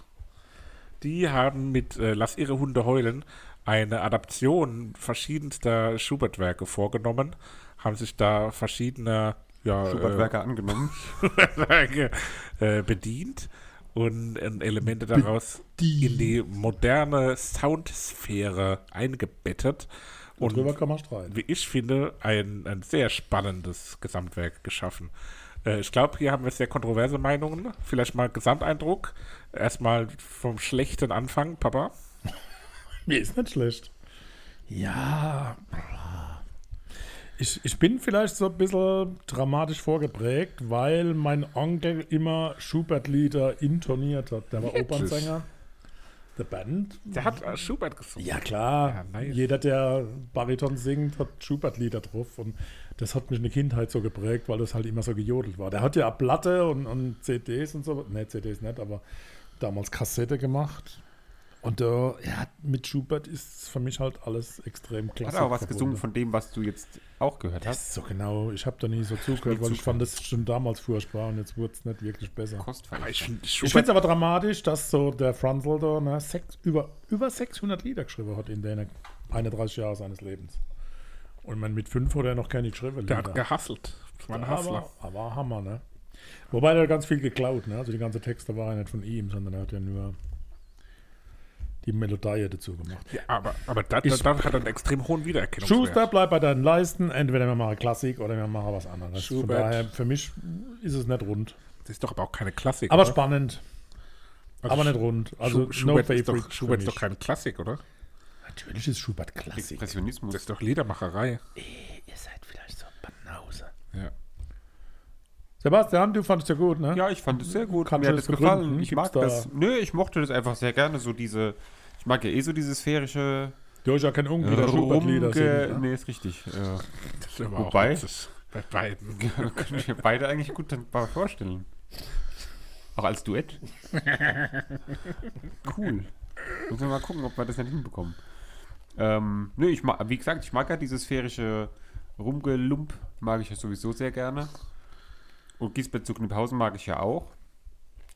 S1: Die haben mit äh, Lass ihre Hunde heulen eine Adaption verschiedenster Schubert-Werke vorgenommen, haben sich da verschiedene ja,
S3: Schubert-Werke angenommen.
S1: äh, Werke äh, bedient und äh, Elemente daraus in die moderne Soundsphäre eingebettet.
S2: Und drüber
S1: Und
S2: kann man streiten.
S1: wie ich finde, ein, ein sehr spannendes Gesamtwerk geschaffen. Äh, ich glaube, hier haben wir sehr kontroverse Meinungen. Vielleicht mal Gesamteindruck. Erstmal vom schlechten Anfang, Papa.
S2: Mir ist nicht schlecht. Ja. Ich, ich bin vielleicht so ein bisschen dramatisch vorgeprägt, weil mein Onkel immer Schubert-Lieder intoniert hat. Der war
S1: Wirklich?
S2: Opernsänger der Band.
S1: Der hat äh, Schubert gesungen.
S2: Ja, klar.
S1: Ja, nice.
S2: Jeder, der Bariton singt, hat Schubert-Lieder drauf. Und das hat mich in der Kindheit so geprägt, weil das halt immer so gejodelt war. Der hat ja Platte und, und CDs und so. Ne, CDs nicht, aber damals Kassette gemacht. Und äh, ja, mit Schubert ist für mich halt alles extrem
S3: Hat
S2: klasse.
S3: er auch was gesungen von dem, was du jetzt auch gehört
S2: Das
S3: hast?
S2: ist so genau. Ich habe da nie so zugehört, weil ich fand das schon damals furchtbar und jetzt wurde es nicht wirklich besser.
S3: Kostverächter.
S1: ich finde
S2: Ich
S1: Schubert
S2: finde es aber dramatisch, dass so der Franzl da ne, sechs, über, über 600 Lieder geschrieben hat in den 31 Jahren seines Lebens. Und man mit fünf hat er noch keine geschrieben.
S1: der hat gehasselt. Das war ein Hassler.
S2: aber, aber Hammer, ne? Wobei der ganz viel geklaut, ne? Also die ganze Texte waren ja nicht von ihm, sondern er hat ja nur die Melodie dazu gemacht.
S1: Ja, aber aber da, da,
S2: Ich-
S1: da hat er einen extrem hohen Wiedererkennungswert.
S2: Schuster, bleib bei deinen Leisten. Entweder wir machen Klassik oder wir machen was anderes. Von
S1: Schubert.
S2: daher, für mich ist es nicht rund.
S1: Das ist doch aber auch keine Klassik.
S2: Aber
S1: oder?
S2: spannend,
S1: Also
S2: aber nicht rund. Also
S1: Schu- Schubert, ist doch, Schubert ist doch keine Klassik, oder?
S2: Natürlich ist Schubert Klassik.
S3: Expressionismus.
S1: Das ist doch Liedermacherei.
S2: Ihr seid vielleicht so Banause.
S1: Ja.
S2: Sebastian, du fandest ja gut, ne?
S3: Ja, ich fand es sehr gut.
S2: Kannst
S3: Mir hat es
S2: das
S3: gefallen. Ich
S2: Gibt's
S3: mag
S2: da-
S3: das. Nö, ich mochte das einfach sehr gerne. So diese. Ich mag ja eh so diese sphärische.
S2: Du hast ja kein Onkel, der Schubert-Lieder. Ne?
S3: Nee, ist richtig. Ja.
S1: Das ist
S3: Wobei-.
S1: Bei beiden.
S3: Können wir beide eigentlich gut mal vorstellen. Auch als Duett. cool. Müssen wir mal gucken, ob wir das nicht hinbekommen. Ähm, nö, ich mag, wie gesagt, ich mag ja dieses sphärische Rumgelump, mag ich ja sowieso sehr gerne. Und Gisbert zu Kniphausen mag ich ja auch.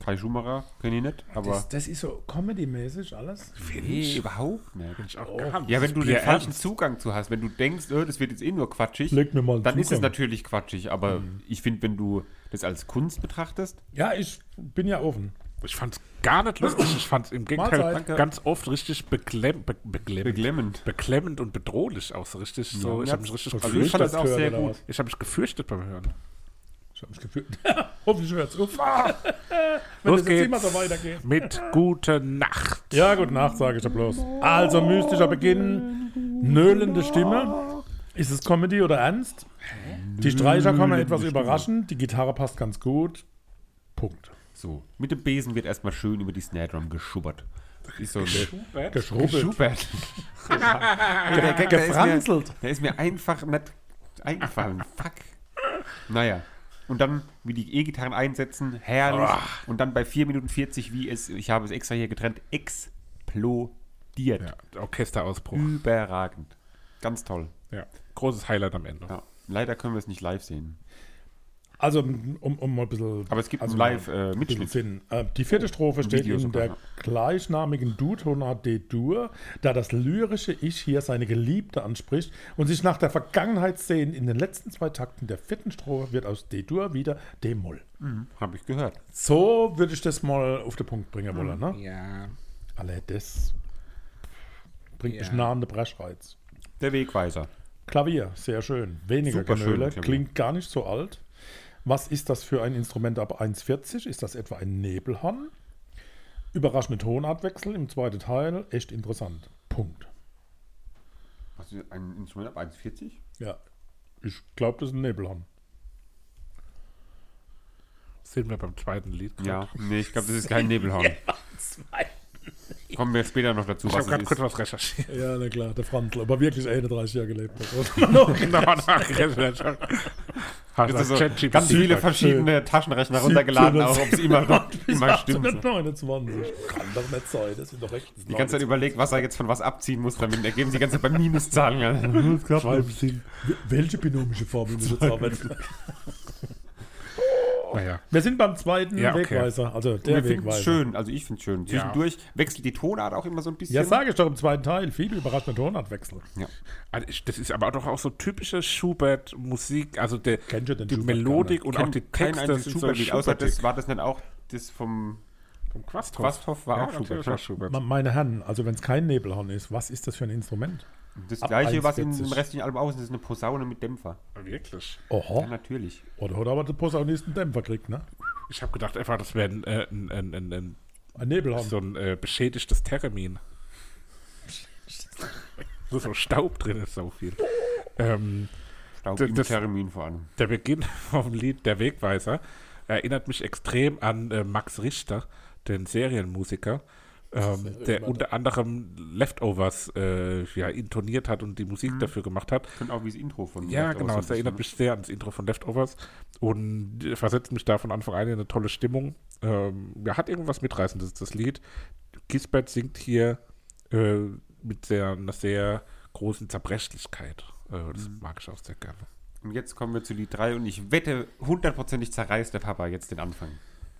S3: Kai Schumacher kenne ich nicht, aber.
S2: Das, das ist so comedy-mäßig alles.
S3: nee, überhaupt nicht.
S1: Ich
S2: Oh.
S3: Ja, wenn du den falschen
S1: ernst.
S3: Zugang zu hast, wenn du denkst, oh, das wird jetzt eh nur quatschig,
S2: Leg mir mal einen
S3: dann ist es
S2: Zugang.
S3: natürlich quatschig. Aber ich finde, wenn du das als Kunst betrachtest,
S2: Ja, ich bin ja offen.
S1: Ich fand's gar nicht lustig. Ich fand's im Gegenteil
S2: Mahlzeit.
S1: ganz oft richtig beklemm, be, beklemmend,
S3: Beklemmend.
S1: beklemmend und bedrohlich auch so richtig. So, ich
S3: Ja,
S1: habe mich richtig
S3: also ich fand
S2: was?
S1: Ich habe mich gefürchtet beim Hören.
S2: Ich hab mich gefühlt. Hoffentlich hört's auf. Wenn
S1: Los
S2: es jetzt immer
S1: geht's.
S2: so weitergeht.
S1: Mit Gute Nacht.
S2: Ja, gute Nacht, sage ich ja bloß. Also, mystischer Beginn, nöhlende Stimme. Ist es Comedy oder Ernst? Die Streicher kommen etwas überraschend, die Gitarre passt ganz gut. Punkt.
S3: So, mit dem Besen wird erstmal schön über die Snare Drum geschubbert. Ist so eine
S2: Geschrubbelt.
S3: Geschubert. der Gag, der ist, mir,
S2: Gefranzelt.
S3: der ist mir einfach nicht eingefallen. Fuck. Naja. Und dann, wie die E-Gitarren einsetzen, herrlich. Und dann bei 4 Minuten 40, wie es, ich habe es extra hier getrennt, explodiert.
S1: Ja, Orchesterausbruch.
S3: Überragend. Ganz toll.
S1: Ja. Großes Highlight am Ende.
S3: Ja. Leider können wir es nicht live sehen.
S2: Also, um, um mal ein bisschen.
S3: Aber es gibt
S2: also bisschen
S3: Live-Mitschnitt.
S2: Sinn. Äh, die vierte Strophe steht
S3: Video
S2: in
S3: sogar,
S2: der gleichnamigen Du-Tonart D-Dur, da das lyrische Ich hier seine Geliebte anspricht und sich nach der Vergangenheit sehen in den letzten zwei Takten der vierten Strophe wird aus D-Dur wieder D-Moll.
S3: Habe ich gehört.
S2: So würde ich das mal auf den Punkt bringen wollen. Ne?
S1: Ja.
S2: Alle, das bringt mich
S1: Ja.
S2: nah an den Breschreiz.
S3: Der Wegweiser.
S2: Klavier, sehr schön. Weniger
S3: Super Klavier.
S2: klingt gar nicht so alt. Was ist das für ein Instrument ab 1,40? Ist das etwa ein Nebelhorn? Überraschende Tonartwechsel im zweiten Teil, echt interessant. Punkt.
S3: Hast du ein Instrument ab 1,40?
S2: Ja, ich glaube, das ist ein Nebelhorn.
S1: Sind wir beim zweiten Lied.
S3: Ja, nee, ich glaube, das ist kein Nebelhorn. Kommen wir später noch dazu,
S1: Ich
S3: was
S1: habe gerade kurz
S3: ist.
S1: was recherchiert.
S2: Ja, na klar, der Franzl, aber wirklich 31 Jahre gelebt hat.
S1: genau, nachrecherchiert. Hast
S3: so ganz viele verschiedene Taschenrechner runtergeladen, auch ob es immer noch immer stimmt.
S2: 1829. Kann doch nicht sein, das sind doch recht.
S3: Die ganze Zeit überlegt, was er jetzt von was abziehen muss, damit ergeben sie die ganze Zeit bei Minuszahlen.
S2: Welche binomische Formel muss jetzt arbeiten?
S1: Naja.
S2: Wir sind beim zweiten
S1: Ja, okay.
S2: Wegweiser, also der Wegweiser.
S3: es schön, also ich finde es schön. Zwischendurch wechselt die Tonart auch immer so ein bisschen.
S2: Ja, sage ich doch im zweiten Teil. Viele überraschende Tonartwechsel.
S1: Also ich- Das ist aber doch auch so typische Schubert-Musik. Also der, die
S2: Schubert
S1: Melodik und auch die Texte sind so
S3: Schubert-Lied, außer das war das nicht auch das vom
S1: Vom Quasthoff.
S3: Quasthoff war auch
S1: natürlich
S3: Schubert.
S1: Schubert.
S2: Meine Herren, also wenn es kein Nebelhorn ist, was ist das für ein Instrument?
S3: Das
S2: Ab
S3: gleiche, was in
S2: 1,40.
S3: dem restlichen Album aus ist, ist eine Posaune mit Dämpfer.
S1: Wirklich.
S3: Ja,
S2: Oho.
S3: natürlich.
S2: Oder hat aber der Posaunist einen Dämpfer gekriegt, ne?
S1: Ich habe gedacht einfach, das wäre ein, äh, ein, ein, ein, ein,
S2: Ein Nebelhorn.
S1: so ein äh, beschädigtes Termin. Wo so Staub drin ist, so viel. Ähm,
S3: Staub im
S1: das-
S3: Termin vor allem.
S1: der Beginn vom Lied Der Wegweiser erinnert mich extrem an äh, Max Richter, den Serienmusiker, ähm, der unter anderem Leftovers äh, ja, intoniert hat und die Musik dafür gemacht hat.
S3: Und auch wie das Intro von
S1: Ja,
S3: Leftovers
S1: genau, es erinnert
S3: bisschen,
S1: mich sehr ans Intro von Leftovers und äh, versetzt mich da von Anfang an in eine tolle Stimmung. Ähm, ja, hat irgendwas Mitreißendes, das Lied. Gisbert singt hier äh, mit sehr, einer sehr großen Zerbrechlichkeit. Äh, das mag ich auch sehr gerne.
S3: ne? Und jetzt kommen wir zu Lied 3 und ich wette, hundertprozentig zerreißt der Papa jetzt den Anfang.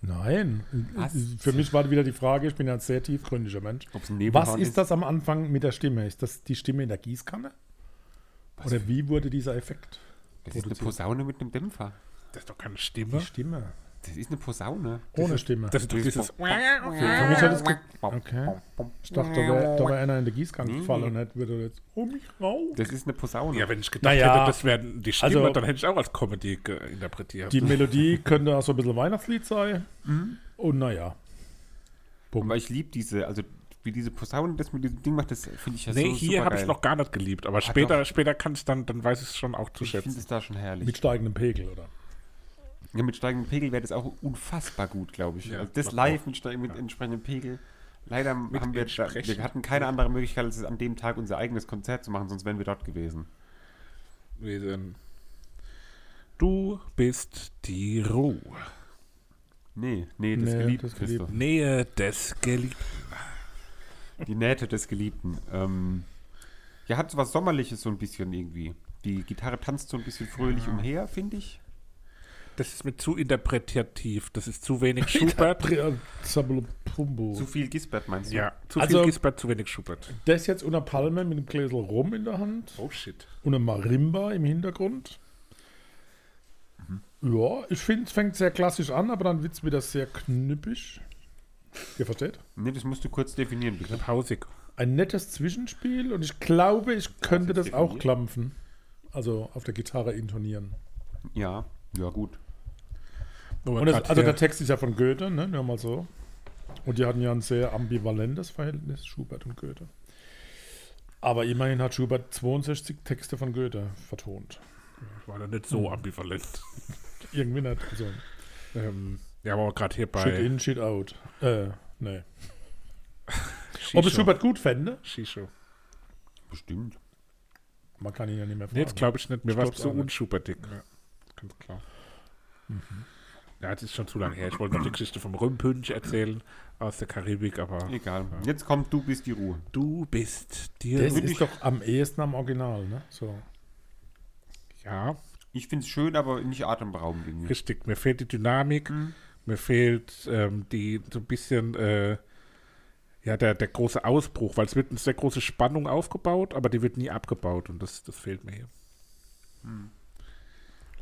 S2: Nein.
S3: Was?
S2: Für mich war wieder die Frage, ich bin ja ein sehr tiefgründiger Mensch. Was ist das am Anfang mit der Stimme? Ist das die Stimme in der Gießkanne? Oder wie wurde dieser Effekt?
S3: Das ist eine
S2: produziert?
S3: Posaune mit einem Dämpfer.
S1: Das ist doch keine Stimme.
S2: Die Stimme.
S3: Das ist eine Posaune.
S2: Ohne Stimme.
S1: Das ist doch dieses.
S2: Für mich hat es Okay. Ich dachte, da wäre wär einer in der Gießkanne gefallen und hätte würde jetzt um mich raus.
S3: Das ist eine Posaune.
S1: Ja, wenn ich gedacht
S2: Naja,
S1: hätte, das wäre die Stimme,
S2: also-
S1: dann hätte ich auch als Comedy interpretiert.
S2: Die Melodie könnte auch so ein bisschen Weihnachtslied sein. Und naja.
S3: Aber ich liebe diese, also wie diese Posaune das mit diesem Ding macht, das finde ich ja
S1: nee,
S3: so
S1: hier habe ich noch gar nicht geliebt, aber
S3: Ah,
S1: später,
S3: doch.
S1: später kann es dann, dann weiß ich es schon auch zu
S3: Ich finde
S1: schätzen.
S3: es da schon herrlich.
S2: Mit steigendem Pegel, oder?
S3: Ja, mit steigendem Pegel wäre das auch unfassbar gut, glaube ich.
S1: Ja,
S3: also das live mit, mit entsprechendem Pegel. Leider haben wir, da, wir hatten keine andere Möglichkeit, als an dem Tag unser eigenes Konzert zu machen, sonst wären wir dort gewesen.
S1: Wir sind- Du bist die Ruhe.
S3: Nee, nee, des
S2: Nee,
S3: Geliebten,
S2: des. Geliebten.
S1: Nähe des Geliebten.
S3: Die Nähte des Geliebten. Ähm, ja, hat so was Sommerliches so ein bisschen irgendwie. Die Gitarre tanzt so ein bisschen fröhlich umher, finde ich.
S1: Das ist mir zu interpretativ. Das ist zu wenig Schubert.
S3: Zu viel Gisbert, meinst du?
S1: ja, zu
S2: Also-
S1: viel Gisbert, zu wenig Schubert.
S2: Das jetzt unter Palme mit einem Gläsel Rum in der Hand
S1: Oh shit.
S2: und eine Marimba im Hintergrund. Ja, ich finde, es fängt sehr klassisch an, aber dann wird es wieder sehr knüppig. Ihr versteht?
S3: Nee, das musst du kurz definieren, bitte.
S1: Hausig.
S2: Ein nettes Zwischenspiel und ich glaube, ich könnte das auch
S3: definiert?
S2: klampfen. Also auf der Gitarre intonieren.
S3: Ja, ja gut.
S2: Und
S1: grad
S2: also der Text ist ja von Goethe, ne? Nur mal so. Und die hatten ja ein sehr ambivalentes Verhältnis, Schubert und Goethe. Aber immerhin hat Schubert 62 Texte von Goethe vertont.
S1: war da nicht so ambivalent.
S2: Irgendwie nicht. Also,
S1: Ähm, ja, aber gerade hier
S2: shit
S1: bei
S2: in, shit out. Äh, nee. Ob es Schubert gut fände?
S1: Shisho.
S3: Bestimmt.
S2: Man kann ihn ja nicht mehr
S1: Nee, das glaube ich nicht. Mir war es so unschuberdick. Ja, ganz klar. Ja, das ist schon zu lange her. Ich wollte noch die Geschichte vom Römpünsch erzählen aus der Karibik, aber
S3: Egal. Jetzt kommt du bist die Ruhe.
S1: du bist dir.
S2: Das
S1: und
S2: ist doch am ehesten am Original, ne? So.
S1: ja,
S3: Ich finde es schön, aber nicht atemberaubend irgendwie.
S1: richtig. Mir fehlt die Dynamik.
S2: Mhm.
S1: Mir fehlt ähm, die so ein bisschen. Äh, ja, der, der große Ausbruch, weil es wird eine sehr große Spannung aufgebaut, aber die wird nie abgebaut und das, das fehlt mir hier.
S2: Mhm.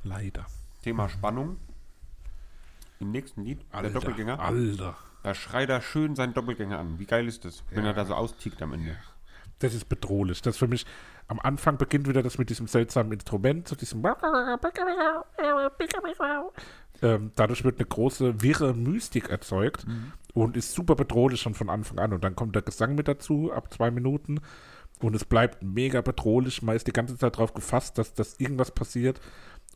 S1: Leider.
S3: Thema Spannung. Im nächsten Lied, der Doppelgänger,
S1: Alter.
S3: da schreit er schön seinen Doppelgänger an. Wie geil ist das, wenn
S1: Ja.
S3: er da so austickt am Ende?
S1: Das ist bedrohlich. Das für mich, am Anfang beginnt wieder das mit diesem seltsamen Instrument, so diesem. Ähm, dadurch wird eine große, wirre Mystik erzeugt und ist super bedrohlich schon von Anfang an. Und dann kommt der Gesang mit dazu, ab zwei Minuten. Und es bleibt mega bedrohlich. Man ist die ganze Zeit darauf gefasst, dass, dass irgendwas passiert.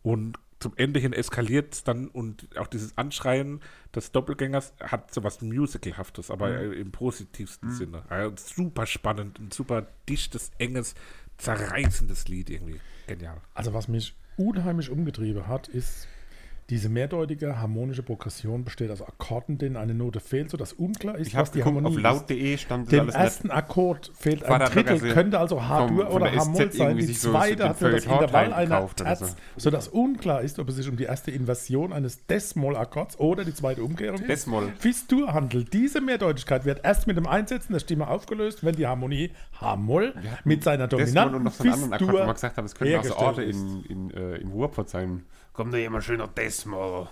S1: Und zum Ende hin eskaliert es dann und auch dieses Anschreien des Doppelgängers hat so was Musicalhaftes, aber äh, im positivsten Sinne. Ja, super spannend, ein super dichtes, enges, zerreißendes Lied irgendwie. Genial.
S2: Also was mich unheimlich umgetrieben hat, ist diese mehrdeutige harmonische Progression besteht aus Akkorden, denen eine Note fehlt, sodass unklar ist,
S3: Ich
S2: was die
S3: geguckt,
S2: Harmonie
S3: auf laut.de stand
S2: Dem ersten Akkord fehlt ein Drittel,
S3: so
S2: könnte also H-Dur oder
S3: der
S2: H-Moll sein. Die
S3: so
S2: zweite
S3: den
S2: hat nur das Intervall einer Terz,
S3: so.
S2: sodass unklar ist, ob es sich um die erste Inversion eines Des-Moll-Akkords oder die zweite Umkehrung
S3: Des-Moll.
S2: Fis-Dur handelt. Diese Mehrdeutigkeit wird erst mit dem Einsetzen der Stimme aufgelöst, wenn die Harmonie H-Moll mit seiner dominanten
S3: so
S2: Fis-Dur
S3: gesagt hat, es könnten auch so Orte in, in, äh, im Ruhrpott sein. Kommt da jemand schöner Desmol.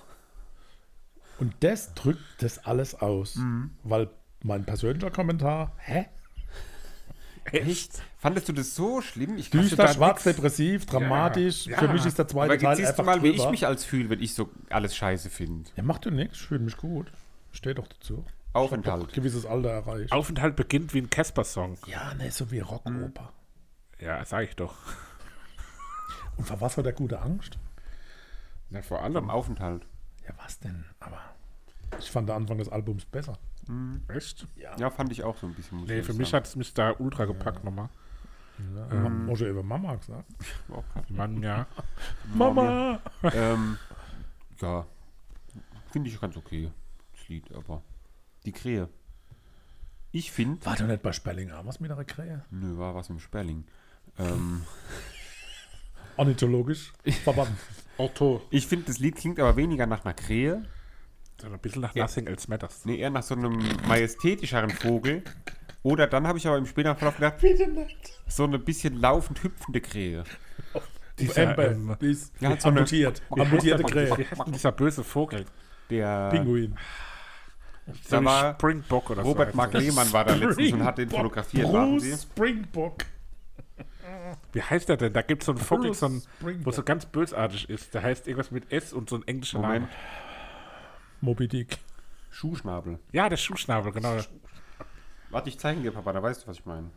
S2: Und das drückt das alles aus.
S3: Mhm.
S2: Weil mein persönlicher Kommentar, hä?
S3: Echt? Fandest du das so schlimm? Ich
S2: Düster, schwarz,
S3: nix.
S2: depressiv, dramatisch.
S1: Ja.
S2: Für mich ist der zweite
S3: Aber
S2: Teil einfach
S3: mal, wie ich
S2: drüber.
S3: mich als fühle, wenn ich so alles scheiße finde.
S2: Ja, macht doch nichts, ich fühle mich gut. Steh doch dazu.
S3: Aufenthalt.
S2: Ein gewisses Alter erreicht.
S1: Aufenthalt beginnt wie ein Casper-Song.
S2: Ja, ne, so wie Rockoper.
S1: Ja, sag ich doch.
S2: Und vor was hat der gute Angst?
S1: Ja, vor allem.
S3: Aufenthalt.
S2: Ja, was denn? Aber ich fand der Anfang des Albums besser.
S1: Echt?
S3: Ja, fand ich auch so ein bisschen. muss
S1: Nee, für
S3: sagen.
S1: mich hat es mich da ultra gepackt nochmal.
S2: Ja, ähm, Muss ich über Mama gesagt.
S3: Auch grad.
S1: Mann, ja.
S2: Mama!
S3: ähm, ja, finde ich ganz okay, das Lied, aber die Krähe. Ich finde,
S2: War doch nicht bei Spellinger, was mit der Krähe?
S3: nö, war was im Sperling. Ähm,
S2: Ornithologisch verwandt.
S1: Otto.
S3: ich finde, das Lied klingt aber weniger nach einer Krähe,
S1: ein bisschen nach
S3: Ja.
S1: Nothing Else Matters.
S3: nee, eher nach so einem majestätischeren Vogel. Oder dann habe ich aber im späteren Verlauf gedacht, so eine bisschen laufend hüpfende Krähe.
S1: Dieser,
S2: Amber,
S1: ähm,
S2: die ist
S3: ja, so eine-
S2: amputiert. Amputierte
S1: der-
S2: Krähe.
S1: Dieser böse Vogel?
S3: Der
S2: Pinguin.
S3: Da war
S1: Springbok oder
S3: Robert
S1: so.
S3: Mark Lehmann war da letztens und hat den fotografiert?
S2: Bruce Springbok.
S1: Wie heißt der denn? Da gibt es so einen Vogel, so ein,
S2: Springbok.
S1: wo so ganz bösartig ist. Der heißt irgendwas mit S und so ein englischer
S3: Moment,
S1: Name.
S2: Moby Dick.
S3: Schuhschnabel.
S1: Ja, der Schuhschnabel, genau.
S3: Warte, ich zeige dir, Papa, da weißt du, was ich meine.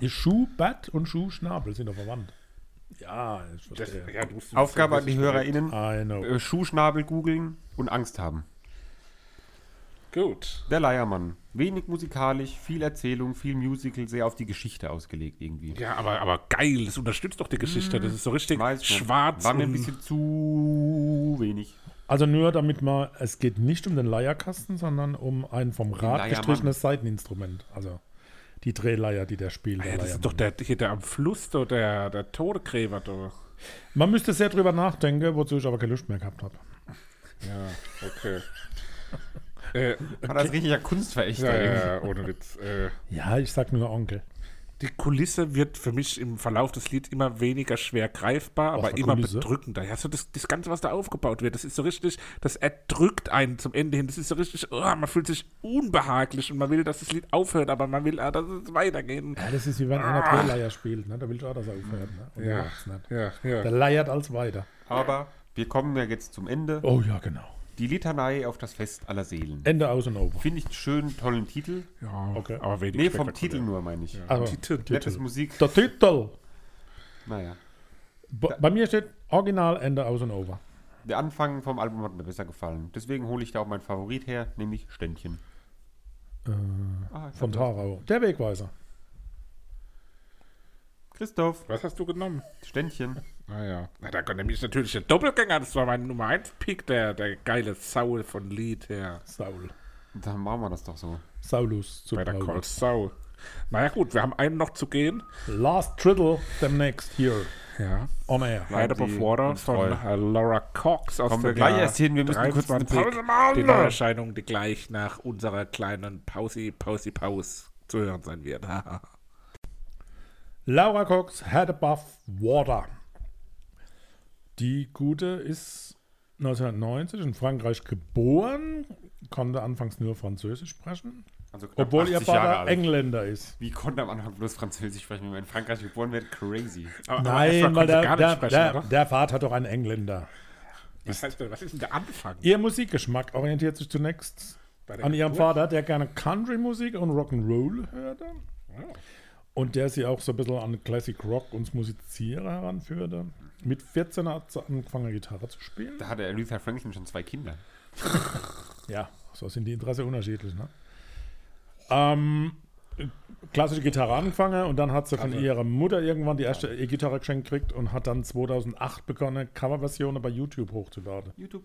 S2: Ist Schuhbett und Schuhschnabel sind doch verwandt. Ja,
S1: Das, ja,
S3: Aufgabe an die HörerInnen, äh, Schuhschnabel googeln und Angst haben.
S1: Gut.
S3: Der Leiermann. Wenig musikalisch, viel Erzählung, viel Musical, sehr auf die Geschichte ausgelegt irgendwie.
S1: Ja, aber, aber geil. Das unterstützt doch die Geschichte. Das ist so richtig
S3: Weiß ich nicht.
S1: schwarz.
S3: War mir ein bisschen zu wenig.
S2: Also nur damit man, es geht nicht um den Leierkasten, sondern um ein vom Rad gestrichenes Seiteninstrument. Also die Drehleier, die der spielt.
S1: Ah
S2: der
S1: ja, das ist
S2: Leiermann.
S1: doch der, hier der am Fluss, da, der, der Todegräber. Da.
S2: Man müsste sehr drüber nachdenken, wozu ich aber keine Lust mehr gehabt habe.
S1: Ja, okay. Äh,
S3: War das richtiger Kunstverächter
S1: ja,
S3: irgendwie.
S1: ja, ja, ohne Witz. Äh,
S2: Ja, ich sag nur Onkel.
S1: die Kulisse wird für mich im Verlauf des Lieds immer weniger schwer greifbar, aber immer
S2: Kulisse?
S1: bedrückender. Ja, so das, das Ganze, was da aufgebaut wird, das ist so richtig, das erdrückt einen zum Ende hin. Das ist so richtig, oh, man fühlt sich unbehaglich und man will, dass das Lied aufhört, aber man will, ah, dass es weitergeht.
S2: Ja, das ist wie wenn einer Torleier spielt, ne? Da willst du auch, dass er aufhört, ne?
S1: Ja.
S2: er nicht.
S1: Ja,
S2: Der
S1: ja.
S2: leiert als weiter.
S3: Aber wir kommen ja jetzt zum Ende.
S2: Oh ja, genau.
S3: Die Litanei auf das Fest aller Seelen.
S2: Ende aus und over.
S3: Finde ich einen schönen, tollen Titel.
S1: ja
S2: Okay.
S1: aber wenig
S3: Nee, vom. Titel nur, meine ich.
S2: Also,
S1: Titel.
S3: Nettes Musik.
S2: Der Titel.
S3: Naja.
S2: Bei bei mir steht Original Ende aus und over.
S3: Der Anfang vom Album hat mir besser gefallen. Deswegen hole ich da auch meinen Favorit her, nämlich Ständchen.
S2: Äh,
S3: Ah,
S2: von Tarau. Der Wegweiser.
S3: Christoph,
S1: Was hast du genommen?
S3: Ständchen.
S1: Ah ja. Na, da kommt nämlich natürlich der Doppelgänger. Das war mein Nummer 1 Pick, der, der geile Saul von Lied her.
S2: Saul.
S3: Dann machen wir das doch so.
S2: Saulus zu
S1: Bei der Call
S2: Paulus.
S1: Saul. Naja gut, wir haben einen noch zu gehen.
S2: Last Triddle demnächst hier
S1: Ja.
S2: on air.
S1: Water
S3: uns
S1: von äh, Laura Cox aus
S3: Kommen wir
S1: dem
S3: gleich erst hin, wir müssen kurz eine
S1: 23.
S3: Pause machen.
S1: Die Neuerscheinung, die gleich nach unserer kleinen Pause, Pause, Pause zu hören sein wird.
S2: Laura Cox, Head Above Water. Die Gute ist 1990 in Frankreich geboren, konnte anfangs nur Französisch sprechen,
S3: Also knapp
S2: obwohl ihr
S3: 80 Jahre
S2: Vater
S3: alt.
S2: Engländer ist.
S3: Wie konnte am Anfang bloß Französisch sprechen, wenn man in Frankreich geboren wird? Crazy.
S1: Aber, aber
S2: Nein, weil der, der,
S1: sprechen,
S2: der, der Vater hat doch einen Engländer.
S1: Was, heißt, denn- was ist denn der Anfang?
S2: Ihr Musikgeschmack orientiert sich zunächst an ihrem
S1: Geburt?
S2: Vater, der gerne Country-Musik und Rock'n'Roll hörte. Und der sie auch so ein bisschen an Classic Rock und das Musizieren heranführte. Mit 14 hat sie angefangen, Gitarre zu spielen.
S3: Da hatte Aretha Franklin schon zwei Kinder.
S2: Ja, so sind die Interesse unterschiedlich. Ne? Ähm, klassische Gitarre angefangen und dann hat sie von ihrer Mutter irgendwann die erste E-Gitarre geschenkt gekriegt und hat dann 2008 begonnen, Coverversionen bei YouTube hochzuladen.
S3: YouTube.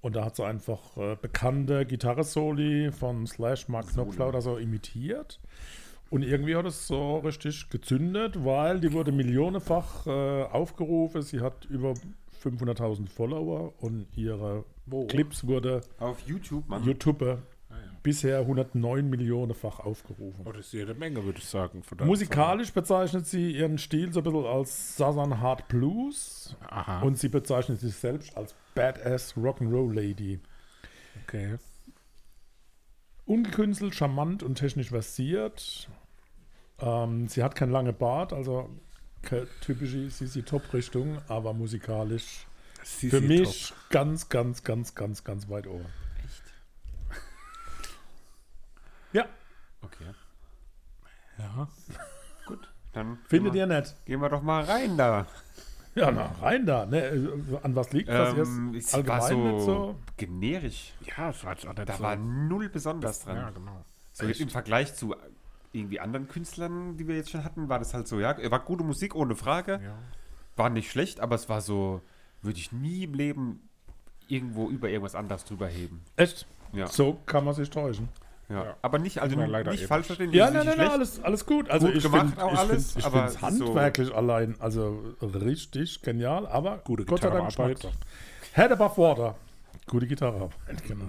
S2: Und da hat sie einfach äh, bekannte Gitarre-Soli von Slash, Mark Knopfler oder so imitiert. Und irgendwie hat es so richtig gezündet, weil die wurde millionenfach äh, aufgerufen. Sie hat über 500.000 Follower und ihre Clips wurde
S3: Auf YouTube, Mann.
S2: YouTuber bisher 109 Millionenfach aufgerufen.
S1: Oh, das ist jede Menge, würde ich sagen. von der
S2: Musikalisch bezeichnet sie ihren Stil so ein bisschen als Southern Hard Blues
S1: Aha.
S2: und sie bezeichnet sich selbst als Badass Rock'n'Roll Lady.
S1: okay.
S2: Ungekünstelt, charmant und technisch versiert. Ähm, sie hat kein lange Bart, also typische CC Top-Richtung, aber musikalisch
S1: Sie
S2: für mich ganz, ganz, ganz, ganz, ganz weit oben. Ja,
S3: Okay.
S1: top. Ja.
S3: Dann
S2: findet
S3: gehen
S2: ihr
S3: wir,
S2: nicht?
S3: Gehen wir doch mal rein da.
S2: Ja, na, rein da. Ne? äh, An was liegt das
S3: Ähm,
S2: jetzt?
S3: es war
S2: Allgemein
S3: so,
S2: nicht so?
S3: generisch.
S1: Ja, das war
S3: Da
S1: so.
S3: war null besonders dran.
S1: Ja, genau.
S3: So im Vergleich zu irgendwie anderen Künstlern, die wir jetzt schon hatten, war das halt so, ja, war gute Musik ohne Frage,
S1: Ja.
S3: war nicht schlecht, aber es war so, würde ich nie im Leben irgendwo über irgendwas anderes drüber heben.
S2: Echt?
S3: Ja,
S2: So kann man sich täuschen.
S3: ja.
S1: Ja.
S3: aber nicht, also nicht
S1: eben.
S3: falsch verstehen.
S2: Ja, nein, nein, nein, alles, alles gut. Also
S3: Gut
S2: ich
S3: gemacht
S2: finde
S3: auch
S2: ich
S3: alles,
S2: find, ich
S3: aber
S2: find's
S3: es ist so-
S2: handwerklich allein, also richtig genial, aber
S1: Gute
S2: Gott sei Dank. Geschmackssache. Head above water. Gute Gitarrearbeit, genau.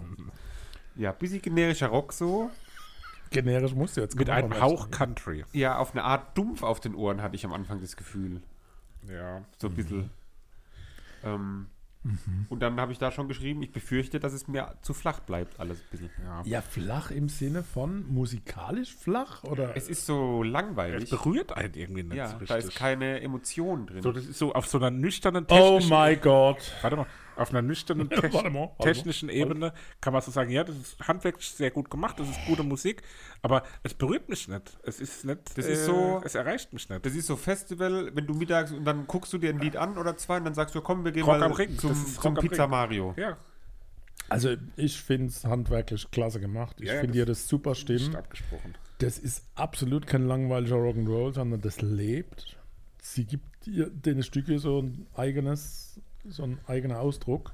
S3: Ja, bisschen generischer Rock so.
S2: Generisch musst du jetzt
S1: Mit einem Hauch
S2: sein.
S1: Country.
S3: Ja, auf eine Art dumpf auf den Ohren hatte ich am Anfang das Gefühl.
S1: Ja.
S3: So ein bisschen. Ähm, Und dann habe ich da schon geschrieben, ich befürchte, dass es mir zu flach bleibt, alles ein bisschen.
S1: ja.
S2: Ja, flach im Sinne von musikalisch flach oder?
S3: Es ist so
S1: Es
S3: langweilig.
S1: berührt einen irgendwie nicht
S3: Ja,
S1: so richtig.
S3: da ist keine Emotion drin.
S1: so, das ist so auf so einer nüchternen
S2: oh
S1: technischen
S2: my God.
S1: Warte mal, auf einer nüchternen
S2: Warte
S1: techn
S2: mal, warte mal.
S1: technischen Ebene kann man so sagen, ja, das ist handwerklich sehr gut gemacht, das ist gute Musik, aber es berührt mich nicht. Es ist nicht,
S3: Das ist so-
S1: es erreicht mich nicht.
S3: Das ist so Festival, wenn du mittags und dann guckst du dir ein Lied an oder zwei und dann sagst du, komm, wir gehen
S1: Rock
S3: mal
S1: am Ring,
S3: zum, zum Pizza
S1: Ring.
S3: Mario.
S1: Ja,
S2: Also ich finde es handwerklich klasse gemacht. Ich
S1: Ja, ja,
S2: finde
S1: das
S2: dir das super
S1: nicht
S2: stimmen.
S1: abgesprochen.
S2: Das ist absolut kein langweiliger Rock'n'Roll, sondern das lebt. Sie gibt ihr den Stücke so ein eigenes, so ein eigener Ausdruck.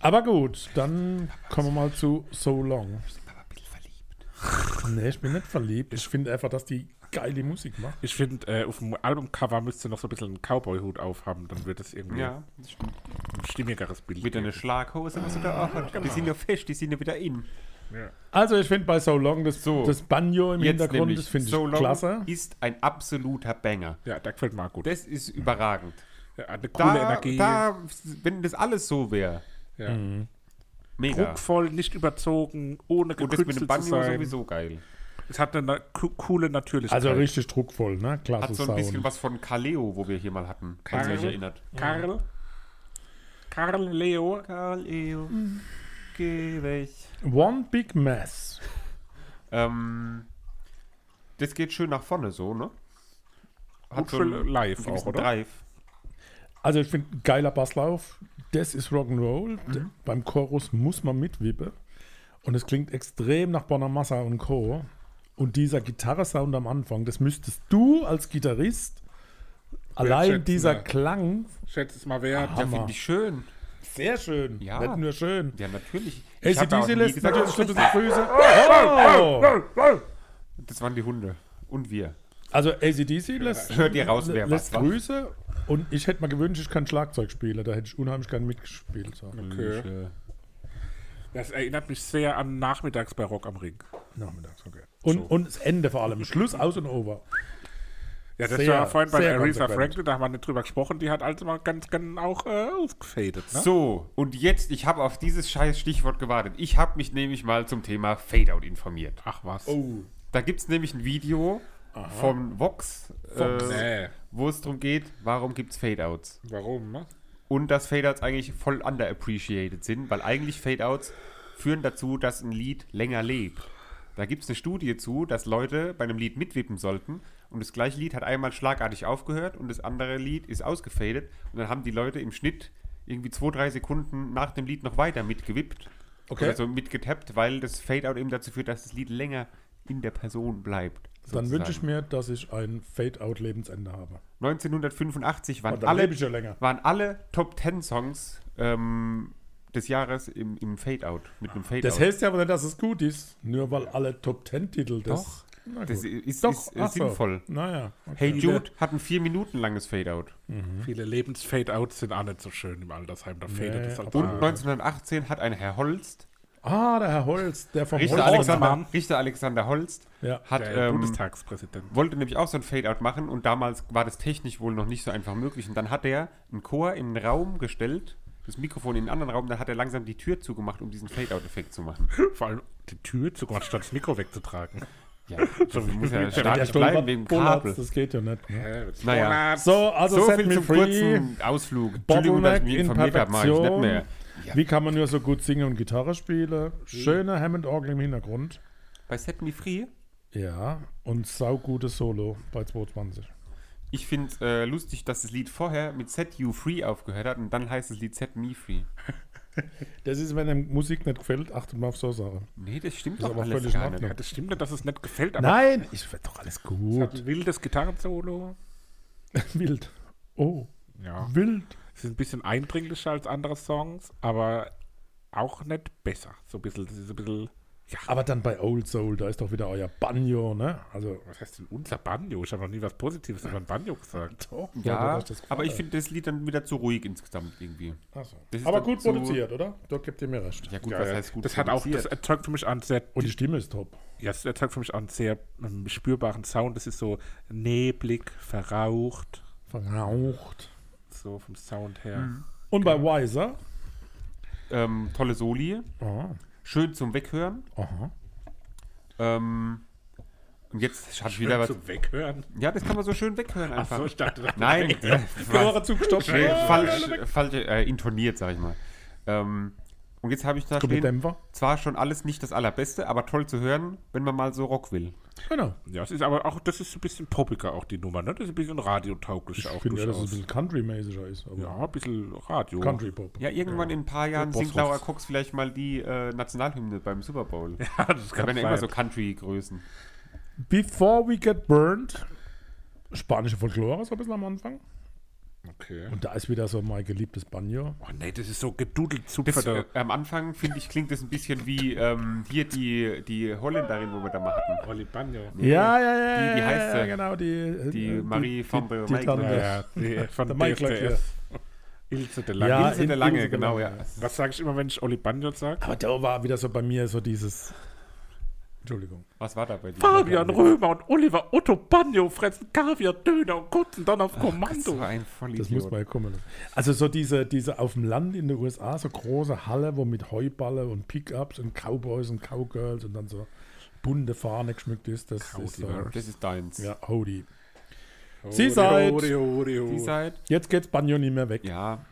S2: Aber gut, dann kommen wir mal zu So Long.
S3: Aber ein bisschen verliebt.
S2: Nee, ich bin nicht verliebt. Ich finde einfach, dass die geile Musik macht.
S1: Ich finde, äh, auf dem Albumcover müsste noch so ein bisschen einen Cowboy-Hut aufhaben, dann wird es irgendwie
S3: Ja, das stimmt.
S1: ein stimmigeres Bild.
S3: Wieder eine
S1: geben.
S3: Schlaghose, was du da auch hast. Die sind ja fest, die sind ja wieder in.
S2: Also ich finde bei So Long das,
S3: So,
S2: das Banjo im Hintergrund, das finde ich
S3: So Long
S2: klasse.
S3: ist ein absoluter Banger.
S1: Ja, der gefällt mir auch gut.
S3: Das ist überragend.
S1: Ja, eine coole
S3: Da,
S1: Energie.
S3: da, wenn das alles so wäre,
S1: ja.
S3: mega.
S1: Druckvoll, nicht überzogen, ohne
S3: Und das mit dem
S1: gekünstelt zu
S3: Banjo
S1: sein.
S3: sowieso geil.
S1: Es hat eine co- coole Natürlichkeit.
S2: Also richtig druckvoll, ne? Klasse
S3: Hat so ein
S2: Sound.
S3: bisschen was von Kaleo, wo wir hier mal hatten, falls ihr euch
S1: Karl?
S3: erinnert.
S1: Karl? Karl Leo?
S3: Kaleo, geh weg.
S2: One Big Mess.
S3: Ähm, das geht schön nach vorne so, ne?
S1: Gut für live auch, oder?
S3: Drive.
S2: Also ich finde, geiler Basslauf. Das ist Rock'n'Roll.
S3: Mhm.
S2: Beim Chorus muss man mitwippen. Und es klingt extrem nach Bonamassa und Co. Und dieser Gitarresound am Anfang, das müsstest du als Gitarrist allein dieser
S1: ja.
S2: Klang,
S1: Schätze es mal wert.
S3: Ja,
S2: Hammer.
S3: finde ich schön.
S2: sehr schön.
S3: Ja.
S2: Nicht nur schön.
S3: Ja, natürlich.
S2: ACDC lässt natürlich
S3: es
S2: bisschen
S3: schlecht
S2: Grüße. Oh!
S3: ist. Das waren die Hunde. Und wir.
S2: Also ACDC lässt,
S3: Hört ihr raus, wer
S2: lässt
S3: was war?
S2: Grüße. Und ich hätte mir gewünscht, ich kann Schlagzeug spielen. Da hätte ich unheimlich gern mitgespielt. So.
S1: Okay. Das erinnert mich sehr an nachmittags bei Rock am Ring.
S2: Nachmittags, okay. Und, und das Ende vor allem. Schluss, aus und over.
S1: Ja, das
S2: Sehr,
S1: war vorhin bei Aretha. Franklin, da haben wir nicht drüber gesprochen, die hat also mal ganz, ganz auch äh, ausgefadet. Ne?
S3: So, und jetzt, ich habe auf dieses scheiß Stichwort gewartet. Ich habe mich nämlich mal zum Thema Fadeout informiert.
S1: Ach was.
S2: Oh.
S3: Da gibt es nämlich ein Video von Vox,
S2: Vox.
S3: Äh,
S1: Nee.
S3: wo es darum geht, warum gibt es Fadeouts.
S1: Warum? Ne?
S3: Und dass Fadeouts eigentlich voll underappreciated sind, weil eigentlich Fadeouts führen dazu, dass ein Lied länger lebt. Da gibt es eine Studie zu, dass Leute bei einem Lied mitwippen sollten und das gleiche Lied hat einmal schlagartig aufgehört und das andere Lied ist ausgefadet und dann haben die Leute im Schnitt irgendwie zwei, drei Sekunden nach dem Lied noch weiter mitgewippt.
S2: Okay.
S3: Oder so mitgetappt, weil das Fadeout eben dazu führt, dass das Lied länger in der Person bleibt.
S2: Dann wünsche ich mir, dass ich ein Fade-Out-Lebensende habe.
S3: 1985 waren
S2: dann
S3: alle waren alle Top 10 Songs ähm, des Jahres im, im Fade-Out, mit einem Fade-Out.
S2: Das heißt ja aber nicht, dass es gut ist. Nur weil alle Top-10-Titel das.
S3: Doch.
S2: Na gut.
S3: das ist,
S2: Doch,
S3: ist äh,
S2: ach so.
S3: sinnvoll.
S2: Naja. Okay.
S3: Hey Jude hat ein vier Minuten langes Fade-Out.
S1: Viele Lebens-Fade-Outs sind auch nicht so schön im Altersheim. Da fadet
S2: Nee,
S1: es halt
S3: Und
S1: auch.
S3: 1918 hat ein Herr Holst,
S2: Ah, der Herr Holz, der vom
S3: Richter,
S2: Holz-
S3: Alexander, Richter Alexander Holst,
S2: Ja.
S3: hat,
S1: der
S3: ähm,
S1: Bundestagspräsident.
S3: wollte nämlich auch so ein Fade-Out machen und damals war das technisch wohl noch nicht so einfach möglich. Und dann hat er einen Chor in einen Raum gestellt, das Mikrofon in einen anderen Raum, dann hat er langsam die Tür zugemacht, um diesen Fade-Out-Effekt zu machen.
S1: Vor allem die Tür zu statt das Mikro wegzutragen.
S3: Ja, das muss ja
S2: Stolpert-
S3: bleiben wegen Kabel.
S2: Das geht ja nicht. Ne?
S3: Naja.
S2: So, also
S3: so
S2: Set
S3: viel
S2: Me
S3: zum
S2: Free.
S3: kurzen Ausflug. Entschuldigung, dass ich
S2: Bottleneck
S3: mich
S2: in
S3: informiert habe, mache ich nicht
S2: Perfektion.
S3: Mehr.
S2: Wie kann man nur so gut singen und Gitarre spielen? Schöne Hammond-Orgel im Hintergrund.
S3: Bei Set Me Free,
S2: Ja, und saugutes Solo bei 220.
S3: ich finde es äh, lustig, dass das Lied vorher mit Set You Free aufgehört hat und dann heißt das Lied Set Me Free.
S2: Das ist, wenn dem Musik nicht gefällt, achtet mal auf so Sachen.
S3: Nee, das stimmt
S2: Das
S3: doch
S2: aber
S3: alles gar nicht.
S1: Ja, das stimmt nicht, dass es nicht gefällt, aber
S2: Nein, ich wird doch alles gut.
S1: wildes Gitarrensolo.
S2: Wild. Oh,
S1: Ja.
S2: wild.
S1: Es ist ein bisschen eindringlicher als andere Songs, aber auch nicht besser. So ein bisschen, das ist ein bisschen, ja,
S2: Aber dann bei Old Soul, da ist doch wieder euer Banjo, ne? Also,
S1: was heißt denn unser Banjo? Ich habe noch nie was Positives über ein Banjo gesagt.
S2: doch.
S3: Ja, aber ich finde das Lied dann wieder zu ruhig insgesamt irgendwie.
S2: Ach so. Aber gut
S3: so-
S2: produziert, oder? Da gibt ihr mir recht.
S3: Ja gut,
S1: Ja,
S3: was heißt gut
S1: das hat auch, das
S3: produziert?
S1: erzeugt für mich einen sehr,
S2: Und die Stimme ist top.
S1: ja, das erzeugt für mich einen sehr ähm, spürbaren Sound. Das ist so neblig, verraucht,
S2: Verraucht.
S1: So vom Sound her.
S3: Mhm.
S2: Und bei Wiser.
S3: ähm, tolle Soli,
S2: Aha.
S3: schön zum Weghören.
S2: Aha.
S3: Ähm, und jetzt hat
S1: Schön
S3: wieder was.
S1: zum Weghören.
S3: Ja, das kann man so schön weghören einfach.
S1: Achso, ich dachte, das
S3: Nein, äh,
S2: Tore zugestopft.
S3: nee, falsch, falsch äh, intoniert, sag ich mal. Ähm, und jetzt habe ich da stehen,
S2: Dämpfer?
S3: zwar schon alles nicht das allerbeste, aber toll zu hören, wenn man mal so Rock will.
S2: Genau.
S1: Ja, es ist aber auch, das ist ein bisschen poppiger auch die Nummer, ne? Das ist ein bisschen radiotauglich
S2: Ich
S1: auch
S2: finde ja, dass es ein bisschen Country-mäßiger ist. Aber
S1: ja, ein bisschen Radio.
S2: Country-Pop.
S3: Ja, irgendwann in ein paar Jahren
S1: Boss
S3: singt Laura. Cox vielleicht mal die äh, Nationalhymne beim Super Bowl.
S1: Ja, das
S3: Da
S1: kann
S3: werden ja immer so. Country-Größen.
S2: Before We Get Burned. Spanische Folklore, so ein bisschen am Anfang.
S1: Okay.
S2: Und da ist wieder so mein geliebtes Banjo.
S1: Oh nee, das ist so gedudelt
S3: Das,
S1: zupferte.
S3: äh, am Anfang, finde ich, klingt das ein bisschen wie ähm, hier die, die Holländerin, wo wir da mal hatten.
S1: Oli Banjo.
S2: Ja, ja, ja.
S3: Die- die heißt
S2: ja,
S3: sie.
S2: genau, die,
S3: Die
S2: äh,
S3: Marie von
S2: die,
S3: der
S2: die.
S1: Ja, ja, die, von
S2: Der Mike.
S1: Ilse de Lange.
S2: Ja,
S3: Ilse der Lange,
S2: Ilse de
S3: genau,
S2: Lange.
S3: ja.
S1: Was sage ich immer, wenn ich Oli Banjo sage?
S2: Aber da war wieder so bei mir so dieses. Entschuldigung.
S3: Was war da bei dir?
S1: Fabian Römer und Oliver Otto Banjo fressen Kaviar, Döner und kotzen dann auf
S3: Das
S1: Kommando.
S3: war ein
S2: Das
S3: Vollidiot.
S2: muss man ja kommen lassen. Also so diese, diese auf dem Land in den USA, so große Halle, wo mit Heuballe und Pickups und Cowboys und Cowgirls und dann so bunte Fahne geschmückt ist. Das ist so,
S3: Das ist deins.
S2: ja, Howdy.
S3: Die seid,
S2: Jetzt geht's Banjo nicht mehr weg.
S3: ja,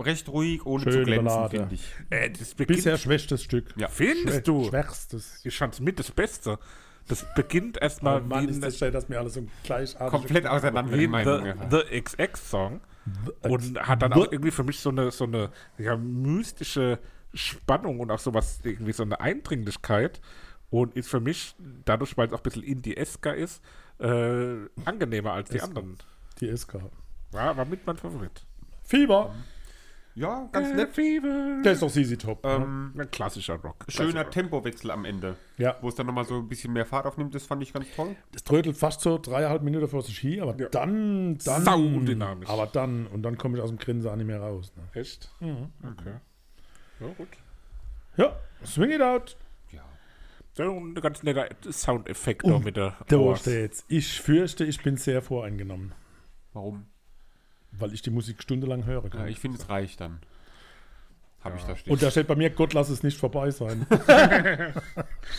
S3: recht ruhig, ohne
S2: Schöne
S3: zu glänzen, finde ich.
S1: Äh, das beginnt,
S2: Bisher schwächstes Stück.
S3: Ja.
S1: Findest du?
S2: Schwächstes.
S1: Ich fand's mit das Beste. Das beginnt
S2: Oh
S1: erstmal
S2: Mann,
S1: wie,
S2: ist das schön, dass mir alles so gleichartig
S3: Komplett auseinander,
S1: wie. The, The XX-Song. Und hat dann auch irgendwie für mich so eine, so eine ja, mystische Spannung und auch sowas, irgendwie so eine Eindringlichkeit. Und ist für mich, dadurch, weil es auch ein bisschen Indie-esker ist, äh, angenehmer als die
S2: Esker.
S1: anderen.
S2: Die SK.
S1: War, war mit mein Favorit.
S2: Fieber.
S3: Ja, ganz nett.
S1: Fever.
S2: Der ist doch Sisi Top.
S3: Ähm,
S1: Ein klassischer Rock.
S3: schöner
S1: Klassischer.
S3: Tempowechsel am Ende.
S2: ja,
S3: Wo es dann nochmal so ein bisschen mehr Fahrt aufnimmt, das fand ich ganz toll.
S2: das trödelt fast so dreieinhalb Minuten vor sich hin, aber
S1: Ja.
S2: dann, dann.
S1: Sau undynamisch.
S2: Aber dann, und dann komme ich aus dem Grinsen auch nicht mehr raus. Ne?
S1: Echt? Okay. Ja, gut.
S2: Ja, swing it out.
S3: Ja.
S1: Ein ganz netter Soundeffekt da mit der
S2: Da steht's. Ich fürchte, ich bin sehr voreingenommen,
S3: Warum?
S2: Weil ich die Musik stundenlang hören
S3: Ja,
S2: kann.
S3: ich finde, es reicht dann. Habe ich da stehen.
S2: und da steht bei mir, Gott lass es nicht vorbei sein.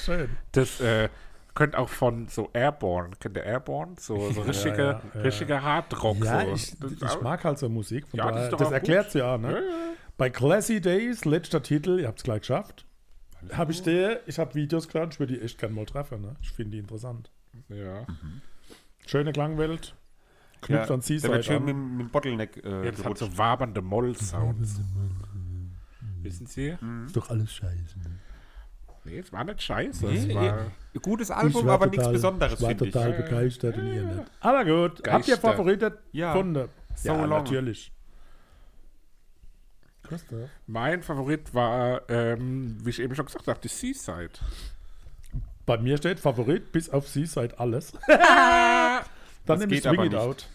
S2: Schön.
S1: Das äh, könnte auch von so Airborne, kennt ihr Airborne? So, so richtige,
S2: ja, ja.
S1: richtige Hardrock.
S2: Ja,
S1: so.
S2: ich,
S1: Das
S2: ich mag halt so Musik. Von
S1: Ja, das
S2: daher, das
S1: auch
S2: erklärt
S1: gut.
S2: ja, ne?
S1: Ja, ja.
S2: Bei Classy Days, letzter Titel, ihr habt es gleich geschafft. Habe ich der, ich habe Videos geladen, ich würde die echt gerne mal treffen. Ne? Ich finde die interessant.
S1: Ja.
S2: Schöne Klangwelt. Knüpft
S3: ja,
S2: an
S3: der
S2: Seaside
S3: wird schön mit,
S2: an.
S3: mit dem Bottleneck äh,
S1: Jetzt hat
S3: gerutscht.
S1: so wabernde Moll-Sounds. Wissen Sie?
S2: Ist doch alles scheiße. Ne?
S1: Nee, es war nicht scheiße.
S3: Nee,
S1: es war,
S3: Gutes Album, aber nichts Besonderes,
S2: Ich war
S3: finde ich.
S2: total begeistert und ihr nicht. Aber gut, habt ihr
S1: Geister.
S2: Favoriten
S3: Ja.
S2: gefunden?
S3: So
S2: ja,
S3: long.
S2: natürlich. Christoph.
S1: mein Favorit war, ähm, wie ich eben schon gesagt habe, die Seaside.
S2: Bei mir steht Favorit bis auf Seaside alles. Dann
S3: Das
S2: nehme ich
S3: geht aber
S2: Swing It. Out.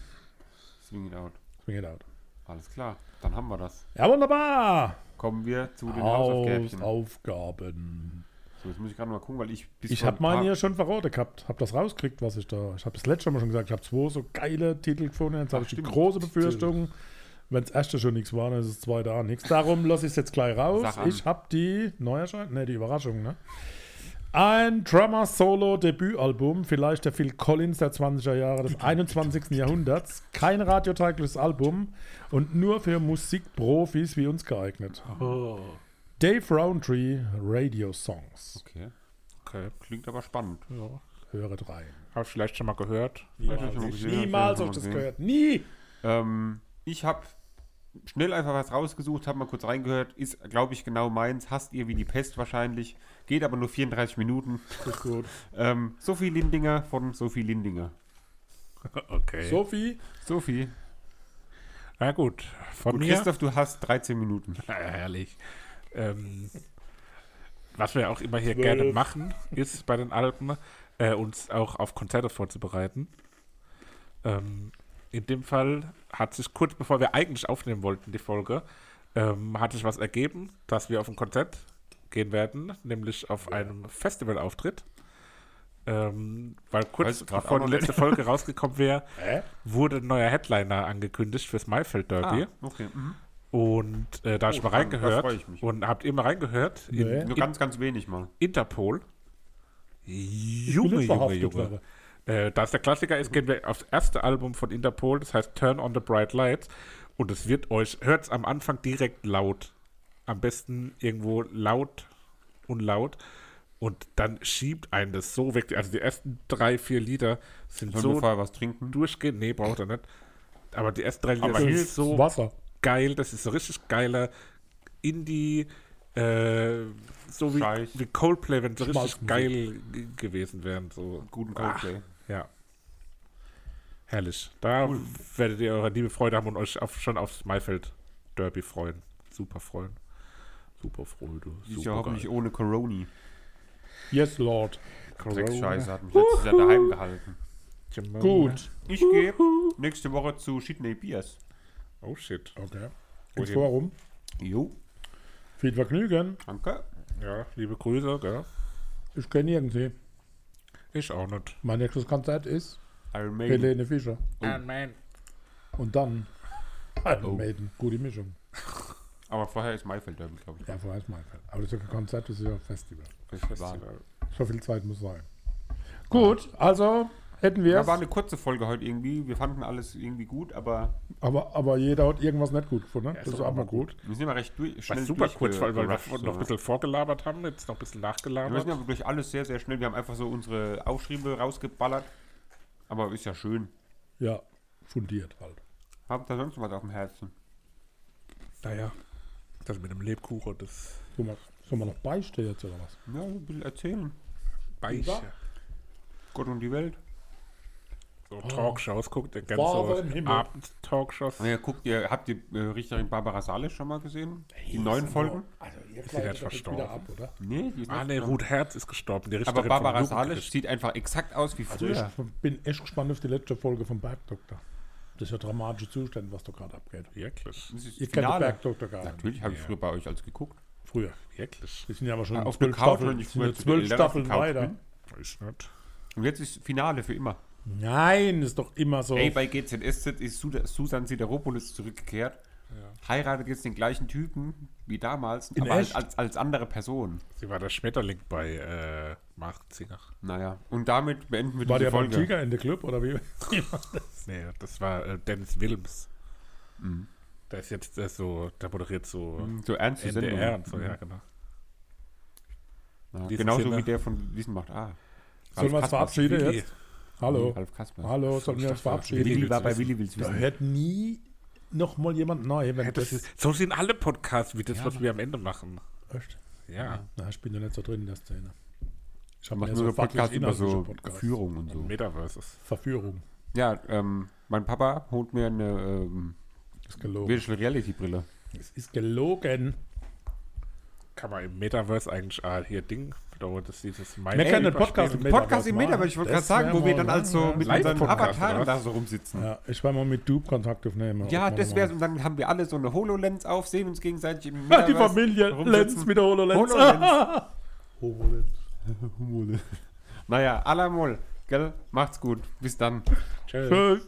S3: Swing it out.
S2: Swing It Out.
S3: Alles klar, dann haben wir das.
S2: Ja, wunderbar.
S3: Kommen wir zu den
S2: Hausaufgaben.
S3: So, jetzt muss ich gerade mal gucken, weil ich bis
S2: Ich habe meine ja schon verraten gehabt. Habe das rausgekriegt, was ich da. Ich habe das letzte Mal schon gesagt. Ich habe zwei so geile Titel gefunden. Jetzt habe ich die große Befürchtung, wenn das erste schon nichts war, dann ist das zweite auch nichts. Darum lasse ich es jetzt gleich raus. Ich habe die Neuerscheinung, ne, die Überraschung, ne? Ein Drummer-Solo-Debütalbum, vielleicht der Phil Collins der 20er Jahre des 21. Jahrhunderts. Kein radiotaugliches Album und nur für Musikprofis wie uns geeignet.
S3: Oh.
S2: Dave Roundtree, Radio Songs.
S3: Okay,
S1: Okay.
S3: klingt aber spannend.
S1: Ja.
S2: Höret rein.
S1: Habe ich vielleicht schon mal gehört.
S3: Hab ich
S2: Niemals habe ich das
S3: schon mal
S2: gehört. Nie!
S3: Ähm, ich habe schnell einfach was rausgesucht, habe mal kurz reingehört. Ist, glaube ich, genau meins. Hasst ihr wie die Pest wahrscheinlich. Geht aber nur 34 Minuten.
S2: Gut.
S3: Ähm, Sophie Lindinger von Sophie Lindinger.
S1: Okay.
S2: Sophie,
S3: Sophie.
S1: Na gut. Von
S3: Und
S1: mir.
S3: Christoph, du hast 13 Minuten.
S1: Ja, herrlich. Ähm, was wir auch immer hier
S2: Zwölf.
S1: gerne machen, ist bei den Alpen, äh, uns auch auf Konzerte vorzubereiten. Ähm, in dem Fall hat sich kurz bevor wir eigentlich aufnehmen wollten, die Folge, ähm, hat sich was ergeben, dass wir auf ein Konzert gehen werden, nämlich auf einem Festivalauftritt. Ähm, weil kurz bevor die letzte Folge rausgekommen wäre, wurde ein neuer Headliner angekündigt fürs Maifeld Derby.
S3: Ah, okay. Mhm.
S1: Und äh, da ich
S3: Oh,
S1: mal
S3: spannend, da
S1: reingehört.
S3: ich mich.
S1: Und habt ihr mal reingehört?
S2: Nee.
S1: In,
S3: Nur ganz, ganz wenig mal.
S1: Interpol.
S2: Ich
S1: Junge, Junge, Junge. Äh, da es der Klassiker ist, gehen wir aufs erste Album von Interpol, das heißt Turn on the Bright Lights. Und es wird euch, hört es am Anfang direkt laut. Am besten irgendwo laut und laut. Und dann schiebt einen das so weg. Also die ersten drei, vier Lieder sind
S3: Sollen wir
S1: so
S3: vorher was trinken?
S1: durchgehend. Nee, braucht er nicht. Aber die ersten drei Lieder
S3: Aber
S1: sind so
S2: Wasser.
S1: geil. Das ist so richtig geiler Indie, äh, so wie, wie Coldplay, wenn so richtig geil g- gewesen wären. So.
S3: Guten Coldplay.
S1: Ja. Herrlich. Da werdet ihr eure liebe Freude haben und euch auf, schon aufs Maifeld Derby freuen. Super freuen. Super Freude.
S3: Ist
S1: Super
S3: ja hoffentlich ohne Coroni.
S2: Yes, Lord.
S3: Sechs Scheiße hat mich letztes Jahr daheim gehalten.
S2: Gut.
S3: Ich gehe nächste Woche zu Sydney Beers.
S1: Oh shit.
S2: Okay. ins Forum.
S3: Jo,
S2: Viel Vergnügen.
S3: danke.
S1: Ja, liebe Grüße, gell?
S2: Ich kenne irgendwie.
S1: Ich auch nicht.
S2: Mein nächstes Konzert ist
S3: Iron Maiden.
S2: Helene Fischer.
S1: Oh. man.
S2: Und dann Iron
S3: Oh.
S2: Maiden. Gute Mischung.
S3: Aber vorher ist Maifeld Derby, glaube ich.
S2: Ja, vorher ist mein Fall. Aber das ist ja kein Konzert, das ist ja ein Festival.
S3: Festival.
S2: So viel Zeit muss sein. Gut, also hätten wir
S3: Ja,
S2: es.
S3: war eine kurze Folge heute irgendwie. Wir fanden alles irgendwie gut, aber
S2: Aber, aber jeder hat irgendwas nicht gut gefunden. das
S1: ist
S2: ist
S1: doch
S2: auch mal
S1: aber
S2: gut.
S3: wir sind immer recht durch,
S1: War
S3: schnell
S1: super kurz, weil, weil wir noch ein bisschen vorgelabert haben, jetzt noch ein bisschen
S3: Ja, wir sind
S1: nachgelabert.
S3: aber durch alles sehr, sehr schnell. Wir haben einfach so unsere Aufschriebe rausgeballert. Aber ist ja schön.
S2: Ja, fundiert halt.
S3: Habt ihr sonst noch was auf dem Herzen?
S1: Naja, das mit dem Lebkuchen, das
S2: Soll man, soll man noch beistehen jetzt oder was?
S3: Ja, ein bisschen erzählen.
S1: Beiche.
S3: Gott und die Welt.
S1: So Talkshows, guckt gerne
S2: Vater
S1: so
S2: im Himmel.
S1: Abend-Talkshows.
S3: Ja, guckt ihr, habt ihr äh, Richterin Barbara Salisch schon mal gesehen? Die neuen Folgen?
S2: Also, ihr
S1: die nicht
S2: doch jetzt
S1: verstorben?
S2: ab, oder?
S3: Nee, die ist
S1: Ah, ne,
S3: dran.
S1: Ruth Herz ist gestorben. Die
S3: Aber Barbara Salisch sieht einfach exakt aus wie
S2: Also ich
S3: früher.
S2: bin echt gespannt auf die letzte Folge vom Bergdoktor. Das ist ja dramatische Zustand, was da gerade abgeht.
S1: Wirklich,
S3: ist
S2: Ihr kennt den. Bergdoktor gar nicht.
S3: Natürlich habe ich früher bei euch als geguckt.
S2: Früher.
S1: wirklich.
S2: Die sind ja aber schon
S3: auf der
S2: zwölf
S3: Couch,
S2: Staffeln,
S3: wenn ich
S2: zwölf Staffeln
S3: der
S2: weiter.
S3: bin.
S1: Weiß nicht.
S3: Und jetzt ist Finale für immer.
S2: Nein, ist doch immer so.
S3: Ey, bei GZSZ ist Su- Susan Sideropoulos zurückgekehrt. Heiratet jetzt den gleichen Typen wie damals,
S2: In
S3: aber
S2: echt?
S3: als, als andere Person.
S1: Sie war der Schmetterling bei äh, Marzinger.
S3: Naja, und damit beenden wir
S2: War
S3: diese
S2: der beim
S3: Folge.
S2: Tiger in der Club oder wie?
S1: Nee, das war äh, Dennis Wilms.
S3: Mhm.
S1: Der ist jetzt äh, so, der moderiert so
S3: So ernste
S1: NDR und so, ja, genau.
S3: Ja, genauso
S1: Kinder.
S3: wie der von Wissen macht A.
S2: Sollen wir uns verabschieden jetzt? Hallo.
S3: Ralf Kasper.
S2: Hallo, sollen wir uns verabschieden?
S3: Willi war bei. Willi will's
S2: Da hört nie noch mal jemand neu. Wenn
S1: Ja, das
S2: das
S1: ist, so sind alle Podcasts, wie das, was wir am Ende machen.
S2: Echt?
S1: Ja.
S2: Na, ich bin ja nicht so drin in der Szene. Ich habe
S3: nur
S2: so
S3: so Podcast über so
S2: Podcasts.
S3: Führung und so.
S1: Metaverses.
S2: Verführung.
S3: Ja, ähm, mein Papa holt mir eine ähm,
S2: Ist gelogen.
S3: Virtual Reality Brille.
S2: Es ist gelogen.
S1: Kann man im Metaverse eigentlich ah, hier Ding, da das dieses
S2: Wir können einen Podcast im Metaverse
S3: Podcast im. Metaverse, ich wollte gerade sagen, wo wir dann als so mit unseren Avataren da so rumsitzen.
S2: Ja, ich will mal mit Dupe Kontakt aufnehmen.
S3: Ja, das wäre und dann haben wir alle so eine HoloLens auf, sehen uns gegenseitig im
S2: Ah, die
S3: Metaverse
S2: Familie. Lenz mit der HoloLens.
S3: HoloLens.
S2: HoloLens.
S3: Naja, Alamol, gell? Macht's gut. Bis dann.
S2: Tschüss.